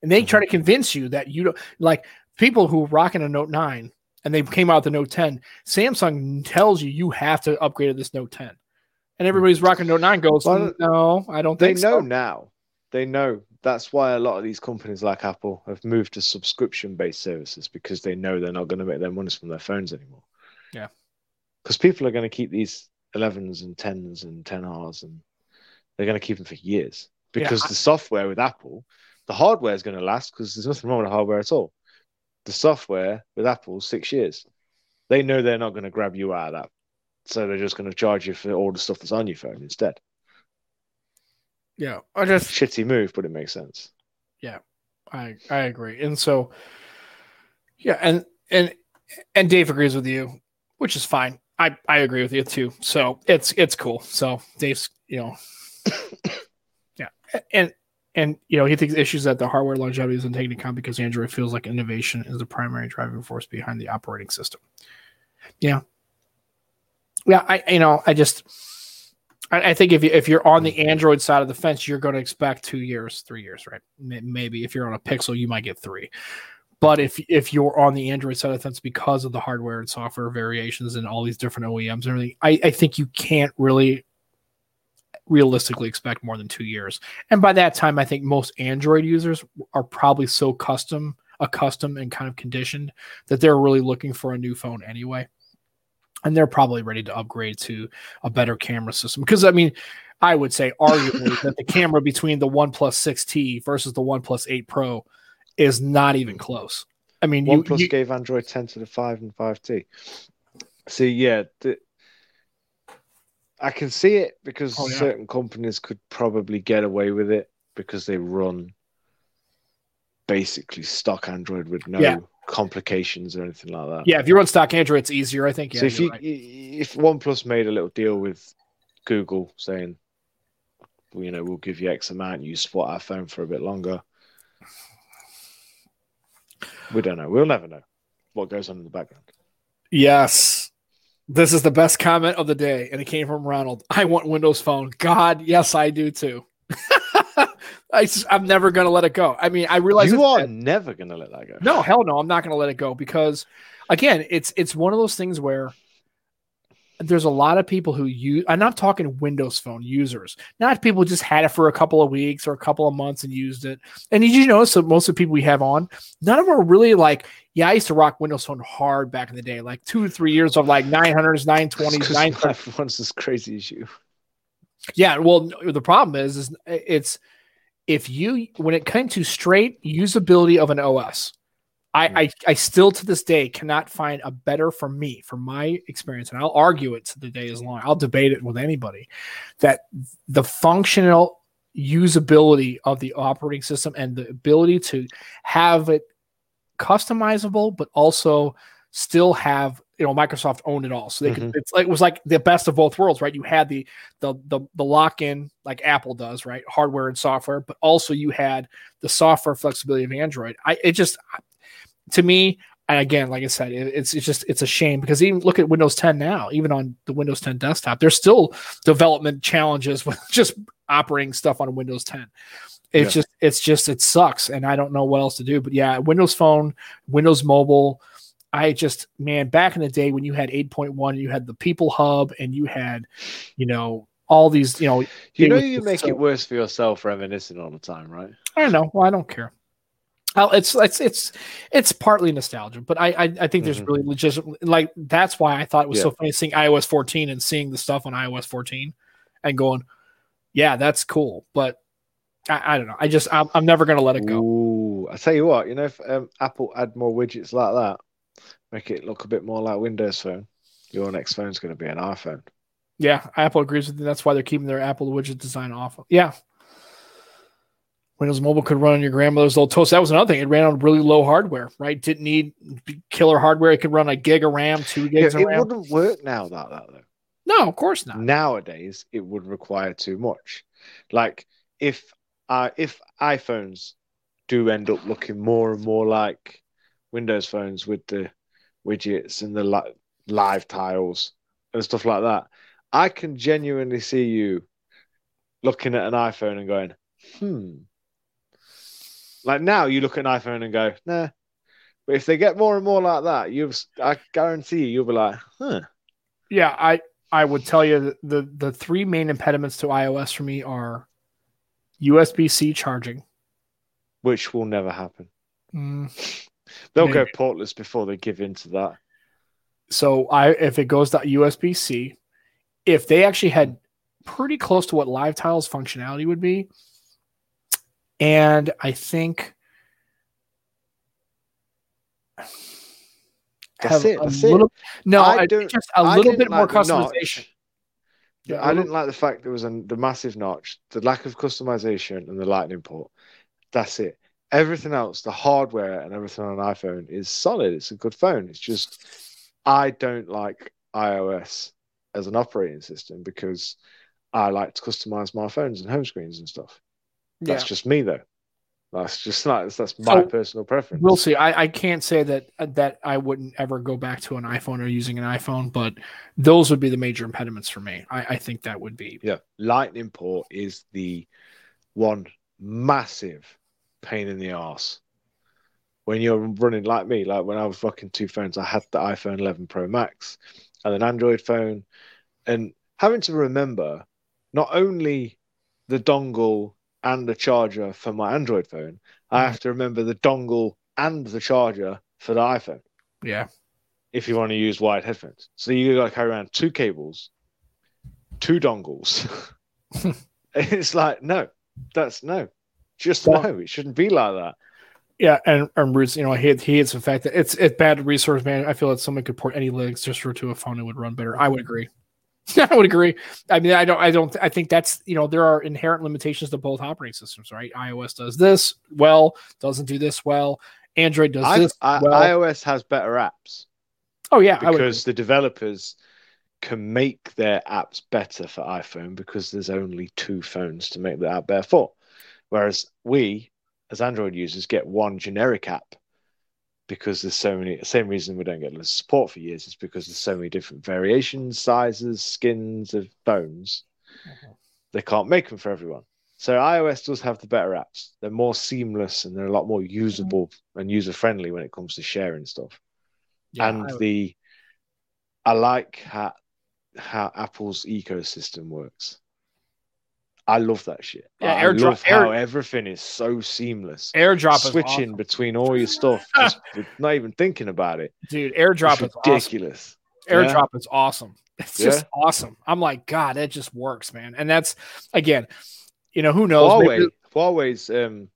A: And they try to convince you that you don't like people who rocking a Note 9 and they came out the Note 10, Samsung tells you you have to upgrade to this Note 10. And everybody's hmm. rocking Note 9 goes,
B: Well,
A: no, I don't
B: They
A: think
B: know
A: so.
B: now. They know. That's why a lot of these companies like Apple have moved to subscription-based services because they know they're not going to make their monies from their phones anymore.
A: Yeah.
B: Because people are going to keep these 11s and 10s and 10Rs and they're going to keep them for years
A: Yeah,
B: because
A: I-
B: the software with Apple, the hardware is going to last because there's nothing wrong with the hardware at all. The software with Apple, six years. They know they're not going to grab you out of that. So they're just going to charge you for all the stuff that's on your phone instead.
A: Yeah. I just
B: Shitty move, but it makes sense. Yeah.
A: I I agree. And so yeah, and and and Dave agrees with you, which is fine. I I agree with you too. So it's it's cool. So Dave's, you know, <coughs> yeah. And and you know, he thinks issues that the hardware longevity isn't taken into account because Android feels like innovation is the primary driving force behind the operating system. Yeah. Yeah, I you know, I just I, I think if you if you're on the Android side of the fence, you're going to expect two years, three years, right? Maybe if you're on a Pixel, you might get three. But if if you're on the Android side of the fence because of the hardware and software variations and all these different OEMs and everything, I, I think you can't really realistically expect more than two years. And by that time, I think most Android users are probably so custom accustomed and kind of conditioned that they're really looking for a new phone anyway. And they're probably ready to upgrade to a better camera system. Because I mean, I would say <laughs> arguably that the camera between the OnePlus 6T versus the OnePlus 8 Pro is not even close. I mean, you,
B: OnePlus
A: you
B: gave Android 10 to the 5 and 5T. So, yeah, the, I can see it because
A: Oh, yeah.
B: certain companies could probably get away with it because they run basically stock Android with no
A: Yeah.
B: complications or anything like that.
A: yeah, if you run stock Android, it's easier. I think. Yeah,
B: so if you
A: right.
B: if OnePlus made a little deal with Google saying, well, you know, we'll give you X amount, you support our phone for a bit longer. We don't know. We'll never know what goes on in the background.
A: Yes. This is the best comment of the day, and it came from Ronald. I want Windows Phone. God, yes, I do too. <laughs> I just, I'm never going to let it go. I mean, I realize
B: you are never going to let that go.
A: no, hell no, I'm not going to let it go because, again, it's it's one of those things where there's a lot of people who use. I'm not talking Windows Phone users. Not people who just had it for a couple of weeks or a couple of months and used it. And did you notice that most of the people we have on, none of them are really like, yeah, I used to rock Windows Phone hard back in the day, like two or three years of like 900s, 920s, 900s.
B: Everyone's as crazy as you.
A: Yeah, well, the problem is, is it's if you when it came to straight usability of an OS, I. I I still to this day cannot find a better for me, for my experience, and I'll argue it to the day is long. I'll debate it with anybody that the functional usability of the operating system and the ability to have it customizable, but also still have you know Microsoft owned it all. So they could mm-hmm. it's like it was like the best of both worlds, right? You had the the the the lock in like Apple does, right? Hardware and software, but also you had the software flexibility of Android. I it just to me, again, like I said, it, it's it's just it's a shame because even look at Windows 10 now, even on the Windows 10 desktop, there's still development challenges <laughs> with just operating stuff on Windows 10. It's
B: Yeah.
A: just it's just it sucks, and I don't know what else to do. But yeah, Windows Phone, Windows Mobile. I just man, back in the day when you had 8.1, and you had the People Hub, and you had, you know, all these, you know,
B: You know you make
A: so-
B: it worse for yourself reminiscing all the time, right?
A: I don't know. Well, I don't care. I'll, it's it's it's it's partly nostalgia, but I I, I think there's
B: Mhm.
A: really legitimate like that's why I thought it was
B: Yeah.
A: so funny seeing iOS 14 and seeing the stuff on iOS 14 and going, yeah, that's cool. But I, I don't know. I just I'm, I'm never gonna let it go.
B: Ooh, I tell you what, you know, if um, Apple add more widgets like that, make it look a bit more like Windows Phone, your next phone's going to be an iPhone.
A: Yeah, Apple agrees with you. That's why they're keeping their Apple widget design off. Yeah. Windows Mobile could run on your grandmother's old toast. That was another thing. It ran on really low hardware, right? Didn't need killer hardware. It could run a gig of RAM, two
B: Yeah,
A: gigs of RAM.
B: it
A: RAM.
B: wouldn't work now that though.
A: No, of course not.
B: Nowadays, it would require too much. Like if uh, if iPhones do end up looking more and more like Windows phones with the widgets and the li- live tiles and stuff like that, I can genuinely see you looking at an iPhone and going, hmm. Like now, you look at an iPhone and go, nah. But if they get more and more like that, you've I guarantee you, you'll be like, huh.
A: yeah, I I would tell you that the the three main impediments to iOS for me are USB C charging.
B: Which will never happen.
A: Mm,
B: They'll go portless before they give in to that.
A: So I if it goes to USB C, if they actually had pretty close to what Live Tiles functionality would be, and I think
B: That's it,
A: a
B: that's it.
A: no,
B: I
A: I
B: don't-
A: just a little bit more
B: like the
A: customization. Yeah, a
B: I
A: little-
B: didn't like the fact there was an, the massive notch, the lack of customization, and the lightning port. That's it. Everything else, the hardware and everything on an iPhone is solid. It's a good phone. It's just I don't like iOS as an operating system because I like to customize my phones and home screens and stuff.
A: Yeah.
B: That's just me though. That's just like that's my
A: So,
B: personal preference.
A: We'll see. I, I can't say that uh, that I wouldn't ever go back to an iPhone or using an iPhone, but those would be the major impediments for me. I, I think that would be
B: Yeah, Lightning port is the one massive pain in the ass when you're running like me. Like when I was rocking two phones, I had the iPhone 11 Pro Max and an Android phone, and having to remember not only the dongle and the charger for my Android phone, I
A: Mhm.
B: have to remember the dongle and the charger for the iPhone
A: yeah.
B: if you want to use wired headphones. So you got to carry around two cables, two dongles. <laughs> <laughs> it's like no, that's no, just
A: Well-
B: no. It shouldn't be like that.
A: Yeah, and and Bruce, you know, he he hates the fact that it's it's bad resource man. I feel that someone could port any Linux distro to a phone it would run better. I would agree. <laughs> I would agree. I mean, I don't, I don't, I think that's you know there are inherent limitations to both operating systems, right? iOS does this well, doesn't do this well. Android does
B: I,
A: this
B: I,
A: well.
B: iOS has better apps
A: oh yeah,
B: because the developers can make their apps better for iPhone because there's only two phones to make the app better for. Whereas we, as Android users, get one generic app because there's so many. Same reason we don't get less support for years is because there's so many different variations, sizes, skins of phones.
A: Mhm.
B: They can't make them for everyone. So iOS does have the better apps. They're more seamless and they're a lot more usable and user friendly when it comes to sharing stuff
A: Yeah,
B: and
A: I
B: the I like how how Apple's ecosystem works. I love that shit.
A: Yeah,
B: I
A: AirDrop-
B: love how
A: Air-
B: everything is so seamless.
A: AirDrop is
B: Switching
A: awesome.
B: between all your stuff, <laughs> just not even thinking about it.
A: dude. AirDrop
B: It's
A: is awesome.
B: ridiculous.
A: AirDrop is awesome. It's just
B: Yeah.
A: awesome. I'm like, God, it just works, man. And that's again, you know, who knows?
B: Huawei,
A: Maybe-
B: Huawei's um,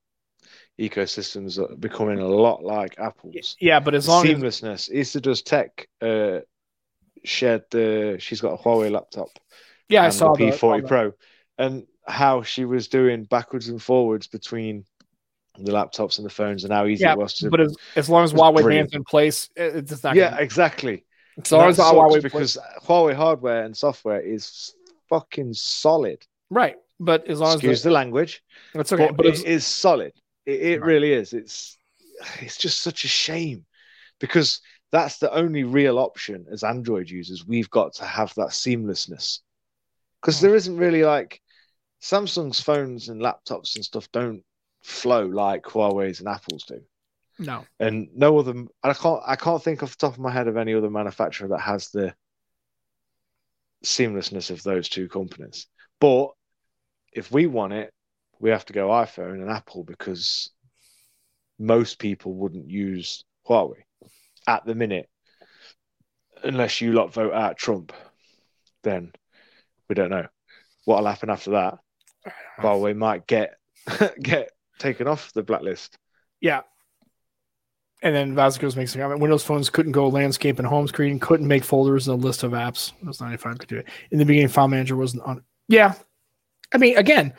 B: ecosystems are becoming a lot like Apple's.
A: yeah, but as long as
B: Seamlessness. Issa does tech. Uh, shared the. She's got a Huawei laptop.
A: yeah, I
B: and
A: saw
B: the
A: the,
B: P40
A: the-
B: Pro, and how she was doing backwards and forwards between the laptops and the phones, and how easy
A: Yeah,
B: it was to.
A: But as, as long as Huawei
B: brilliant.
A: in place, it- it's not.
B: yeah,
A: gonna,
B: exactly.
A: as long as Huawei
B: because Huawei hardware and software is fucking solid.
A: right, but as long
B: Excuse
A: as
B: the language,
A: the, it's okay.
B: but,
A: But
B: it is solid. It, it
A: Right.
B: really is. It's it's just such a shame because that's the only real option as Android users. We've got to have that seamlessness because
A: Hmm.
B: there isn't really like Samsung's phones and laptops and stuff don't flow like Huawei's and Apple's do.
A: no,
B: And no other, I can't, I can't think off the top of my head of any other manufacturer that has the seamlessness of those two companies. But if we want it, we have to go iPhone and Apple because most people wouldn't use Huawei at the minute, unless you lot vote out Trump. Then we don't know what'll happen after that. Huawei might get <laughs> get taken off the blacklist.
A: yeah. And then Vasquez makes a comment. Windows phones couldn't go landscape and home screen, couldn't make folders in a list of apps. Windows 95 could do it. In the beginning, File Manager wasn't on. Yeah. I mean, again,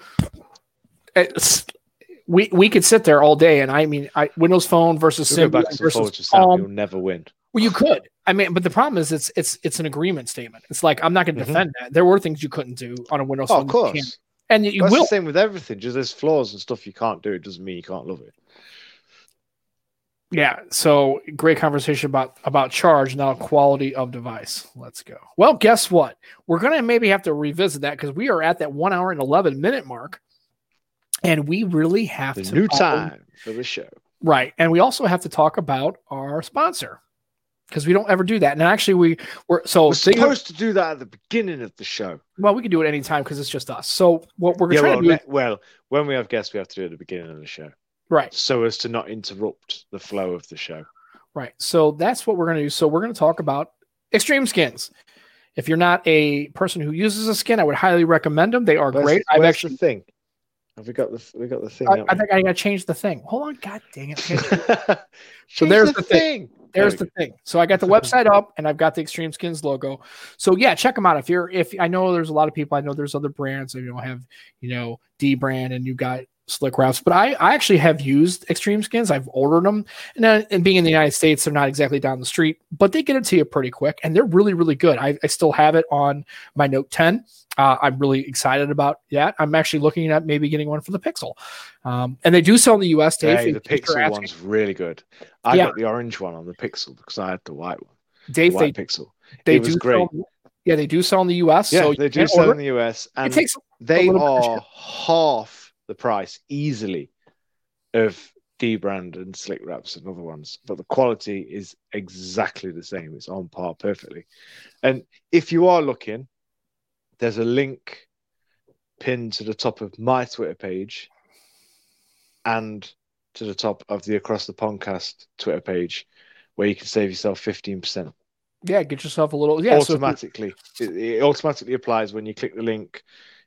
A: we we could sit there all day, and I mean, I Windows Phone versus Symbian versus.
B: You'll never win.
A: Well, you could. I mean, but the problem is, it's it's it's an agreement statement. It's like I'm not going to
B: Mhm.
A: defend that. There were things you couldn't do on a Windows
B: Oh,
A: phone,
B: of
A: that you can't-
B: course.
A: And you
B: That's
A: will.
B: the same with everything. Just there's flaws and stuff you can't do. It doesn't mean you can't love it.
A: Yeah. So great conversation about about charge now quality of device. Let's go. Well, guess what? We're gonna maybe have to revisit that because we are at that one hour and eleven minute mark, and we really have
B: The
A: to
B: new
A: probably-
B: time for the show.
A: right? And we also have to talk about our sponsor because we don't ever do that. And actually, we were so
B: We're supposed to do that at the beginning of the show.
A: well, we can do it anytime because it's just us. So what we're
B: Yeah,
A: trying
B: well,
A: to do,
B: ne- well, when we have guests, we have to do it at the beginning of the show,
A: right?
B: so as to not interrupt the flow of the show.
A: Right. So that's what we're going to do. So we're going to talk about extreme skins. If you're not a person who uses a skin, I would highly recommend them. They are
B: Where's,
A: great.
B: the,
A: I've actually,
B: the thing? Have we got the we got the thing?
A: I, I think I got to change the thing. Hold on. God dang it. <laughs>
B: so
A: there's the thing. There's
B: There
A: the thing. So I got the website up and I've got the Extreme Skins logo. So yeah, check them out. If you're, if I know there's a lot of people, I know there's other brands. You know, have you know dbrand and you got Slick Wraps, but I I actually have used Extreme Skins. I've ordered them, and uh, and being in the United States, they're not exactly down the street, but they get it to you pretty quick, and they're really really good. I, I still have it on my Note 10. Uh, I'm really excited about that. I'm actually looking at maybe getting one for the Pixel, um, and they do sell in the U.S. Dave.
B: Hey, the Pixel one's really good. I
A: Yeah.
B: got the orange one on the Pixel because I had the white one. The
A: Dave, they
B: Pixel.
A: they
B: It was
A: do
B: great.
A: Sell, yeah, they do sell in the U.S.
B: Yeah,
A: so
B: they do sell
A: order
B: in the US,
A: It
B: and
A: takes
B: they are half the price easily of dbrand and Slick Wraps and other ones, but the quality is exactly the same. It's on par perfectly. And if you are looking, there's a link pinned to the top of my Twitter page and to the top of the Across the Pondcast Twitter page, where you can save yourself 15%
A: yeah, get yourself a little yeah. So
B: automatically. it, it automatically applies when you click the link.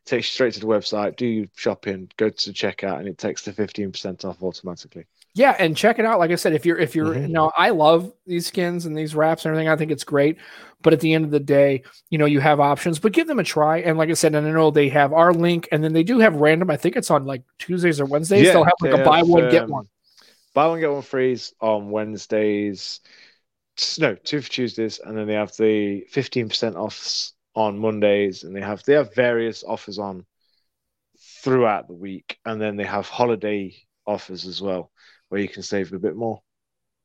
B: Takes you straight to the website. Do your shopping, go to checkout, and it takes the fifteen percent off automatically.
A: Yeah, and check it out. Like I said, if you're if you're
B: Mhm.
A: you know, I love these skins and these wraps and everything. I think it's great. But at the end of the day, you know, you have options, but give them a try. And like I said, and I know they have our link, and then they do have random. I think it's on like Tuesdays or Wednesdays. Yeah, They'll have like
B: they
A: a buy
B: have,
A: one get
B: um,
A: one.
B: Buy one get one freeze on Wednesdays. No, two for Tuesdays, and then they have the fifteen percent offs on Mondays, and they have they have various offers on throughout the week, and then they have holiday offers as well, where you can save a bit more.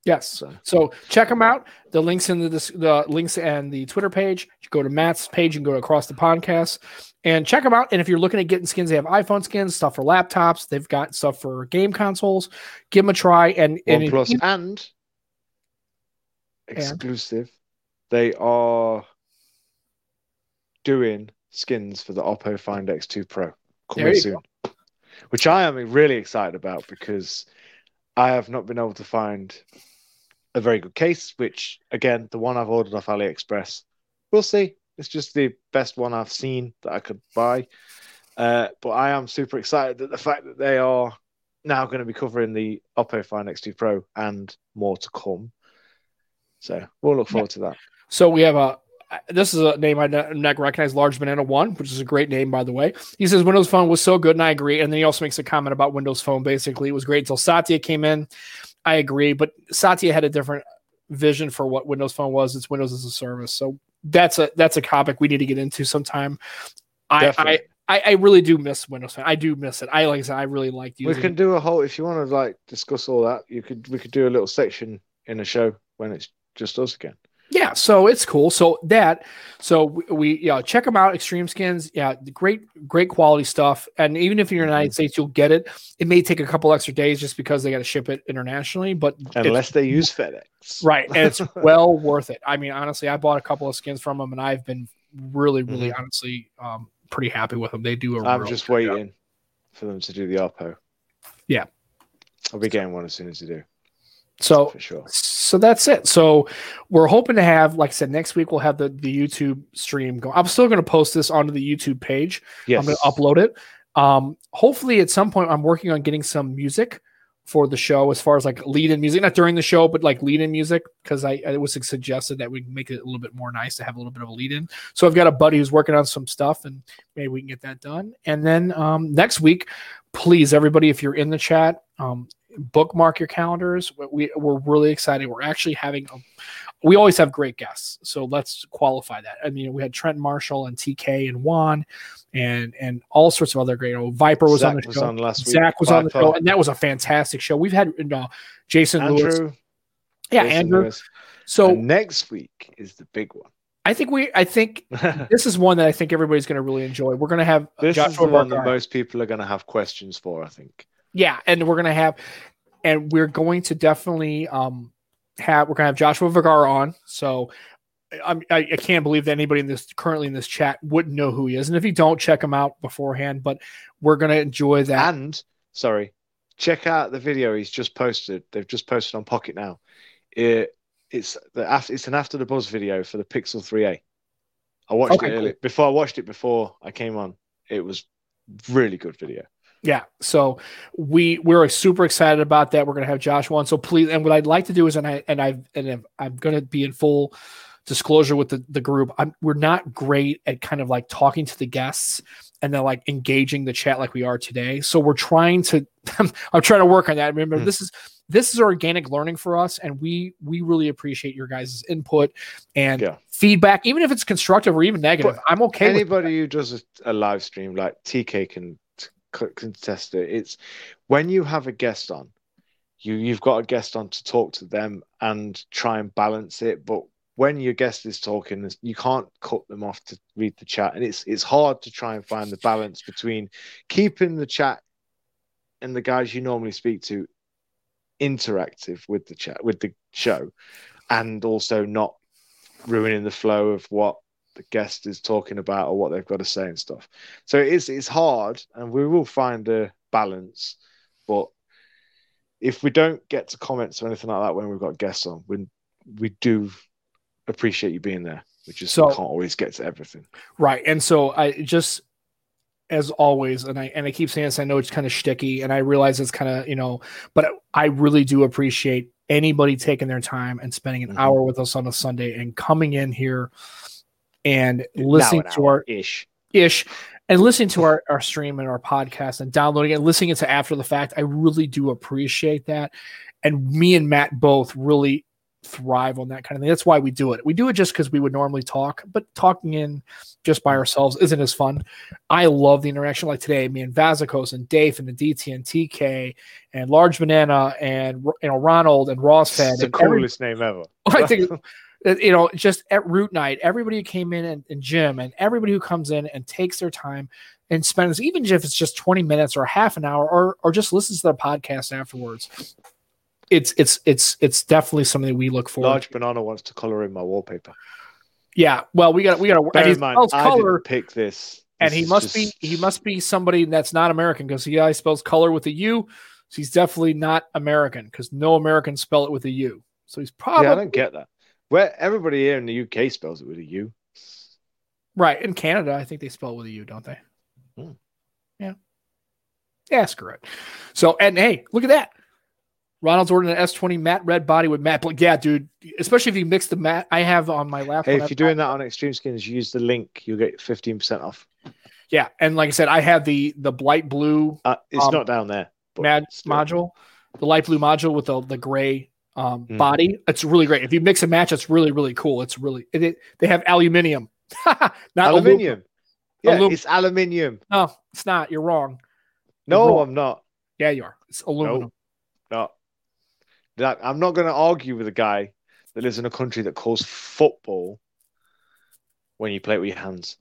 A: Yes.
B: So
A: So check them out. The links in the the links and the Twitter page. You go to Matt's page and go across the pondcast and check them out. And if you're looking at getting skins, they have iPhone skins, stuff for laptops. They've got stuff for game consoles. Give them a try. And and
B: Plus and exclusive. They are doing skins for the Oppo Find X2 Pro coming soon, which I am really excited about because I have not been able to find a very good case. Which again, the one I've ordered off AliExpress, we'll see. It's just the best one I've seen that I could buy. Uh, but I am super excited that the fact that they are now going to be covering the Oppo Find X2 Pro and more to come. So we'll look forward to that.
A: So we have a. This is a name I ne- not recognize, Large Banana One, which is a great name, by the way. He says Windows Phone was so good, and I agree. And then he also makes a comment about Windows Phone. Basically, it was great until Satya came in. I agree, but Satya had a different vision for what Windows Phone was. It's Windows as a service, so that's a that's a topic we need to get into sometime. I, I I, I really do miss Windows Phone. I do miss it. I like I said, I really liked
B: We can do a whole if you want to like discuss all that. You could we could do a little section in a show when it's just us again.
A: Yeah, so it's cool. So that, so we, yeah, check them out. Extreme Skins, yeah, great, great quality stuff. And even if you're in the United States, you'll get it. It may take a couple extra days just because they got to ship it internationally, but
B: Unless they use FedEx.
A: right, and it's <laughs> well worth it. I mean, honestly, I bought a couple of skins from them, and I've been really, really, honestly, um, pretty happy with them. They do a.
B: Mm-hmm. I'm just
A: job.
B: waiting for them to do the Oppo.
A: Yeah.
B: I'll be getting one as soon as they do,
A: So
B: for sure.
A: so that's it. So we're hoping to have, like I said, next week we'll have the, the YouTube stream go. I'm still going to post this onto the YouTube page.
B: Yes.
A: I'm going to upload it. Um, hopefully at some point I'm working on getting some music for the show as far as like lead in music, not during the show, but like lead in music. Cause I, it was suggested that we make it a little bit more nice to have a little bit of a lead in. So I've got a buddy who's working on some stuff and maybe we can get that done. And then, um, next week, please, everybody, if you're in the chat, um, bookmark your calendars. We, we're really excited. We're actually having a, we always have great guests. So let's qualify that. I mean, we had Trent Marshall and TK and Juan and and all sorts of other great. Oh, Viper was on
B: Zach
A: the
B: was
A: show.
B: on last week.
A: Zach was on the show, and that was a fantastic show. We've had uh, Jason Lewis, yeah,
B: Jason
A: Andrew.
B: Lewis.
A: So
B: And next week is the big one.
A: I think we, I think <laughs> this is one that I think everybody's going to really enjoy. We're going to have
B: this is
A: Joshua
B: the one that most people are going to have questions for, I think.
A: Yeah, and we're gonna have, and we're going to definitely um have we're gonna have Joshua Vergara on. So I'm, I, I can't believe that anybody in this currently in this chat wouldn't know who he is, and if you don't, check him out beforehand. But we're gonna enjoy that.
B: And sorry, check out the video he's just posted. They've just posted on Pocketnow. It, it's the after it's an after the buzz video for the Pixel 3a. I watched
A: Okay,
B: it
A: cool.
B: before I watched it before I came on. It was really good video.
A: Yeah, so we we're super excited about that. We're gonna have Josh on. So please, and what I'd like to do is, and I and I and I'm, I'm gonna be in full disclosure with the the group. I'm we're not great at kind of like talking to the guests and then like engaging the chat like we are today. So we're trying to. <laughs> I'm trying to work on that. Remember,
B: Hmm.
A: this is this is organic learning for us, and we we really appreciate your guys' input and
B: Yeah.
A: feedback, even if it's constructive or even negative.
B: But
A: I'm okay.
B: Anybody who does a, a live stream like TK can c- contest it. It's when you have a guest on, you you've got a guest on to talk to them and try and balance it. But when your guest is talking, you can't cut them off to read the chat, and it's it's hard to try and find the balance between keeping the chat and the guys you normally speak to interactive with the chat with the show, and also not ruining the flow of what the guest is talking about or what they've got to say and stuff. So it is it's hard and we will find a balance, but if we don't get to comments or anything like that when we've got guests on, we we do appreciate you being there. We just
A: So-
B: can't always get to everything.
A: Right. And so I just as always, and I and I keep saying this, I know it's kind of sticky, and I realize it's kind of, you know, but I really do appreciate anybody taking their time and spending an
B: Mhm.
A: hour with us on a Sunday and coming in here and listening
B: an
A: to our
B: ish.
A: ish and listening to our, our stream and our podcast and downloading it, listening it to after the fact. I really do appreciate that. And me and Matt both really thrive on that kind of thing. That's why we do it. We do it just because we would normally talk, but talking in just by mm. ourselves isn't as fun. I love the interaction like today. Me and Vazikos and Dave and the DT and TK and Large Banana and you know Ronald and Ross Fed
B: It's the
A: and every-
B: coolest name ever. <laughs>
A: I think <laughs> Uh, you know, just at root night, everybody who came in and, and Jim and everybody who comes in and takes their time and spends, even if it's just 20 minutes or half an hour or, or just listens to the podcast afterwards. It's, it's, it's, it's definitely something we look forward
B: Large banana wants to color in my wallpaper.
A: Yeah, well, we got we got to.
B: Bear in mind, I
A: color,
B: didn't pick this,
A: and
B: This
A: he must be he must be somebody that's not American because he spells color with a U. So he's definitely not American because no Americans spell it with a U. So he's probably
B: Yeah, I don't get that. Where everybody here in the UK spells it with a U.
A: right in Canada. I think they spell it with a U, don't they?
B: Hmm.
A: Yeah. Yeah, screw it. So and hey, look at that. Ronald's ordering an S20 matte red body with matte black. Yeah, dude. Especially if you mix the matte I have on my laptop.
B: Hey, if you're doing that on Extreme Skins, use the link. You'll get 15% off.
A: yeah, and like I said, I have the the light blue
B: Uh, it's
A: Um,
B: not down there.
A: mad module, the light blue module with the the gray um,
B: Mhm.
A: body. It's really great. If you mix and match, it's really really cool. It's really it, it- they have aluminium, <laughs> not.
B: Aluminium. Yeah,
A: Alum-
B: it's aluminium.
A: No, it's not. You're wrong.
B: No,
A: wrong.
B: I'm not.
A: Yeah, you are. It's aluminum.
B: No. That, I'm not going to argue with a guy that lives in a country that calls football when you play it with your hands.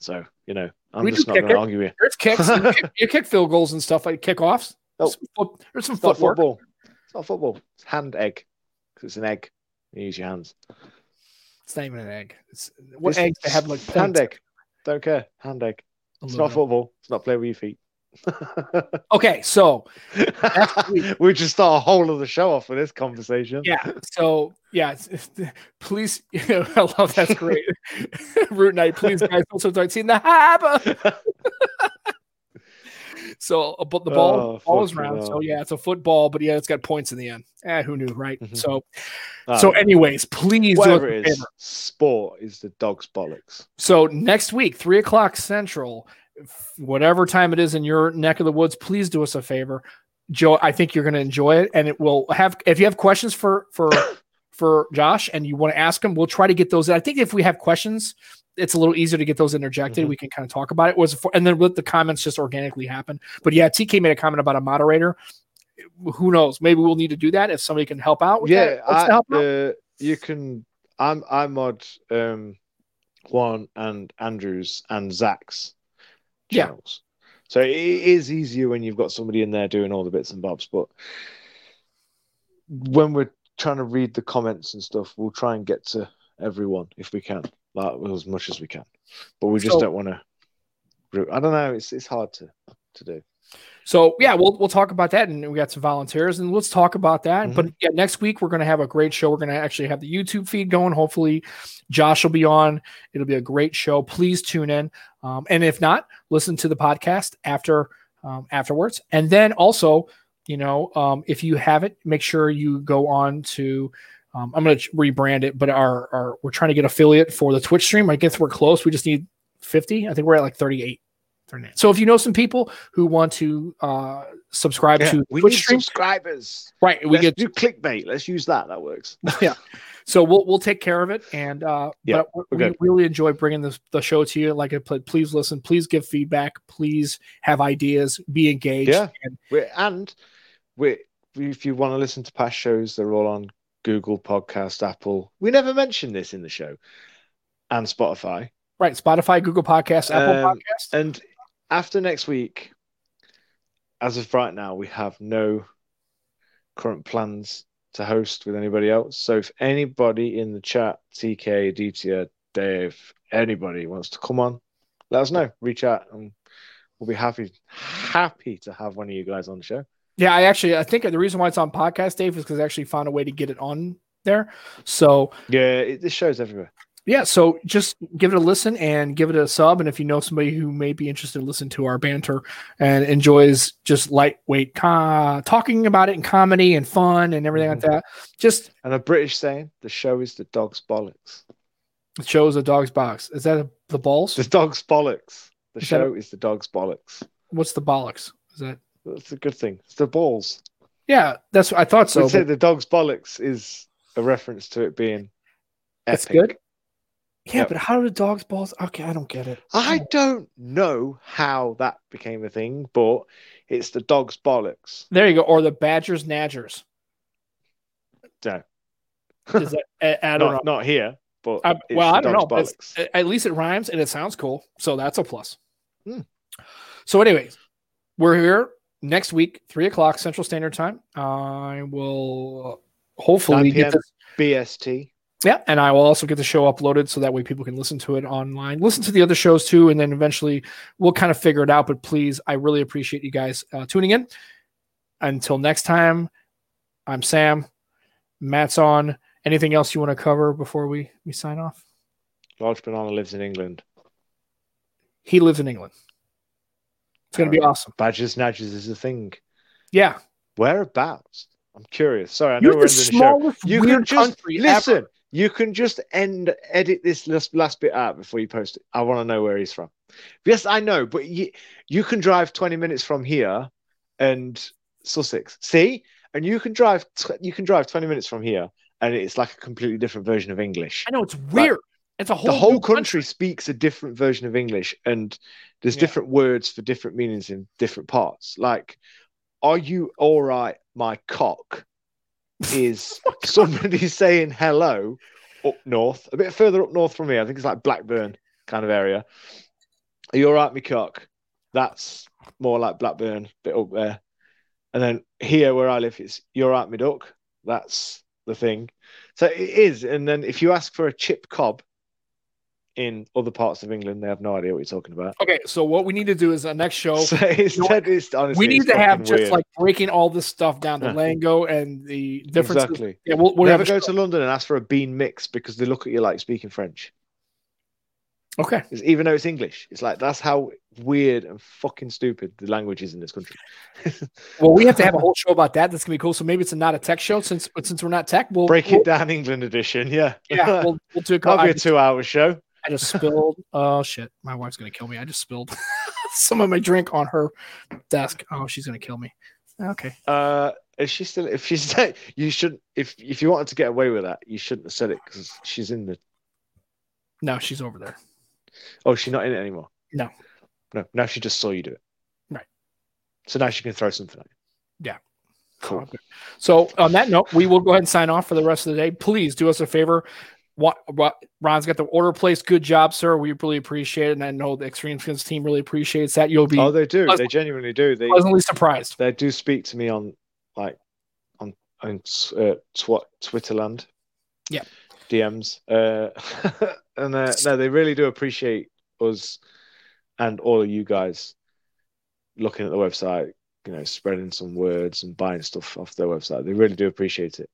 B: So, you know, I'm
A: We
B: just not going to argue with you.
A: There's kicks. you, <laughs> kick, you kick field goals and stuff like kickoffs.
B: Oh.
A: There's some, foot, there's some footwork.
B: football. It's not football. It's hand egg. Because it's an egg. You use your hands.
A: It's not even an egg. It's, what eggs they have like
B: hand
A: points?
B: egg. Don't care. Hand egg. It's not football. It's not play with your feet. <laughs>
A: Okay, so <laughs>
B: we just start a whole other show off with this conversation.
A: yeah, so yeah, it's- it's- please, <laughs> I love that's great. Root night, please, guys, also start seeing the harbor. So, uh, but the ball,
B: Oh,
A: ball is round. So yeah, it's a football, but yeah, it's got points in the end. Eh, who knew, right?
B: Mhm.
A: So,
B: Ah,
A: so anyways, please do
B: whatever it is, sport is the dog's bollocks.
A: So next week, three o'clock central, whatever time it is in your neck of the woods, please do us a favor. Joe, I think you're going to enjoy it, and it will have. If you have questions for for <coughs> for Josh and you want to ask him, we'll try to get those. I think if we have questions, it's a little easier to get those interjected.
B: Mhm.
A: We can kind of talk about it. Was for, and then let the comments just organically happen. But yeah, TK made a comment about a moderator. Who knows? Maybe we'll need to do that if somebody can help out. With
B: yeah. I,
A: help out?
B: uh, you can. I'm I mod um, Juan and Andrews and Zach's
A: Yeah.
B: channels. So it is easier when you've got somebody in there doing all the bits and bobs. But when we're trying to read the comments and stuff, we'll try and get to everyone if we can, like as much as we can. But we just
A: So-
B: don't want to. I don't know. It's it's hard to to do.
A: So yeah, we'll we'll talk about that, and we got some volunteers, and let's talk about that.
B: Mm-hmm.
A: But yeah, next week we're going to have a great show. We're going to actually have the YouTube feed going. Hopefully, Josh will be on. It'll be a great show. Please tune in, um, and if not, listen to the podcast after um, afterwards. And then also, you know, um, if you haven't, make sure you go on to. Um, I'm going to rebrand it, but our, our we're trying to get affiliate for the Twitch stream. I guess we're close. We just need 50. I think we're at like 38. 39. So if you know some people who want to uh, subscribe
B: Yeah,
A: to
B: we
A: Twitch
B: need
A: stream,
B: subscribers.
A: right? We
B: Let's
A: get
B: do clickbait. Let's use that. That works. <laughs>
A: yeah. So we'll we'll take care of it, and uh,
B: Yeah,
A: but
B: we're good.
A: really enjoy bringing this the show to you. Like I put, please listen, please give feedback, please have ideas, be engaged.
B: Yeah.
A: And
B: We're, and we if you want to listen to past shows, they're all on Google Podcast, Apple. We never mentioned this in the show, and Spotify.
A: right, Spotify, Google Podcast, Apple
B: Um,
A: Podcasts.
B: And after next week, as of right now, we have no current plans to host with anybody else. So if anybody in the chat, TK, Aditya, Dave, anybody wants to come on, let us know. Reach out, and we'll be happy happy to have one of you guys on the show.
A: Yeah, I actually I think the reason why it's on podcast, Dave, is because I actually found a way to get it on there. So
B: Yeah, it, this show's everywhere.
A: yeah, so just give it a listen and give it a sub. And if you know somebody who may be interested in listening to our banter and enjoys just lightweight co- talking about it and comedy and fun and everything like mm-hmm. that, just
B: And a British saying, the show is the dog's bollocks.
A: The show is the dog's box. Is that a, the balls?
B: The dog's bollocks. The
A: Is
B: show is the dog's bollocks.
A: What's the bollocks? Is that?
B: That's a good thing. It's the balls.
A: Yeah, that's what I thought so.
B: We'd say the dog's bollocks is a reference to it being
A: That's
B: epic.
A: good? yeah,
B: Yep.
A: but how do the dogs balls? Okay, I don't get it.
B: I don't know how that became a thing, but it's the dog's bollocks.
A: There you go. Or the Badgers Nadgers.
B: No,
A: Is that, I, I don't
B: not,
A: know.
B: not here, but
A: I, well, I don't know.
B: dog's
A: but it's- At least it rhymes and it sounds cool, so that's a plus.
B: Hmm.
A: So, anyways, we're here next week, three o'clock Central Standard Time. I will hopefully get this.
B: BST.
A: Yeah, and I will also get the show uploaded so that way people can listen to it online, listen to the other shows too, and then eventually we'll kind of figure it out. But please, I really appreciate you guys uh, tuning in. Until next time, I'm Sam. Matt's on. Anything else you want to cover before we we sign off?
B: Large Banana lives in England.
A: He lives in England. It's going to be awesome.
B: Badges Nadges is a thing.
A: Yeah.
B: Whereabouts? I'm curious. Sorry, I know
A: You're
B: we're
A: the
B: ending the show.
A: smallest
B: You can just
A: country
B: listen.
A: ever.
B: You can just end edit this last, last bit out before you post it. I want to know where he's from. Yes, I know, but you you can drive 20 minutes from here and Sussex. See, and you can drive tw- you can drive 20 minutes from here, and it's like a completely different version of English.
A: I know it's weird. It's a whole
B: the whole
A: new
B: country speaks a different version of English, and there's
A: Yeah.
B: different words for different meanings in different parts. Like, are you all right, my cock? Is <laughs> somebody <laughs> saying hello up north, a bit further up north from here? I think it's like Blackburn kind of area. Are you all right, my cock? That's more like Blackburn, bit up there. And then here where I live, it's you're right, my duck. That's the thing. So it is. And then if you ask for a chip cob in other parts of England, they have no idea what you're talking about.
A: Okay, so what we need to do is the next show. <laughs>
B: So it's,
A: you know
B: honestly,
A: we need to have just
B: weird.
A: like breaking all this stuff down, the lingo and the differences.
B: exactly.
A: Yeah, we'll, we'll
B: Never go to London and ask for a bean mix because they look at you like speaking French.
A: Okay,
B: It's, even though it's English, it's like that's how weird and fucking stupid the language is in this country. <laughs>
A: well, we have to have a whole show about that. That's gonna be cool. So maybe it's a not a tech show since but since we're not tech. We'll
B: Break
A: we'll,
B: it down, England edition. Yeah,
A: Yeah, we'll, we'll do a <laughs>
B: that'll be a two-hour show.
A: I just spilled. <laughs> Oh shit! My wife's gonna kill me. I just spilled <laughs> some of my drink on her desk. Oh, she's gonna kill me. Okay.
B: Uh, is she still? If she's <laughs> you shouldn't. If if you wanted to get away with that, you shouldn't have said it because she's in the.
A: No, she's over there.
B: Oh, she's not in it anymore.
A: No.
B: no. Now she just saw you do it.
A: Right.
B: So now she can throw something at you.
A: Yeah.
B: Cool.
A: So on that note, we will go ahead and sign off for the rest of the day. Please do us a favor. What, what Ron's got the order placed. Good job, sir. We really appreciate it, and I know the Extreme Skins team really appreciates that. You'll be
B: Oh, they do. They genuinely do. They
A: pleasantly surprised.
B: they do speak to me on like on on uh, tw- Twitterland.
A: Yeah.
B: DMs. Uh, <laughs> and uh, no, they really do appreciate us and all of you guys looking at the website. You know, spreading some words and buying stuff off their website. They really do appreciate it.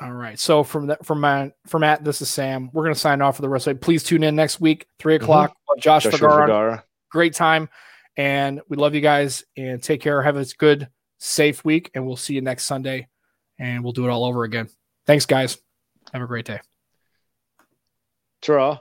A: All right. So from that, from Matt, from Matt, this is Sam. We're gonna sign off for the rest of it. Please tune in next week, three mm-hmm. o'clock. Josh
B: Joshua
A: Vergara.
B: Vergara.
A: Great time, and we love you guys. And take care. Have a good, safe week, and we'll see you next Sunday. And we'll do it all over again. Thanks, guys. Have a great day.
B: Ta-ra.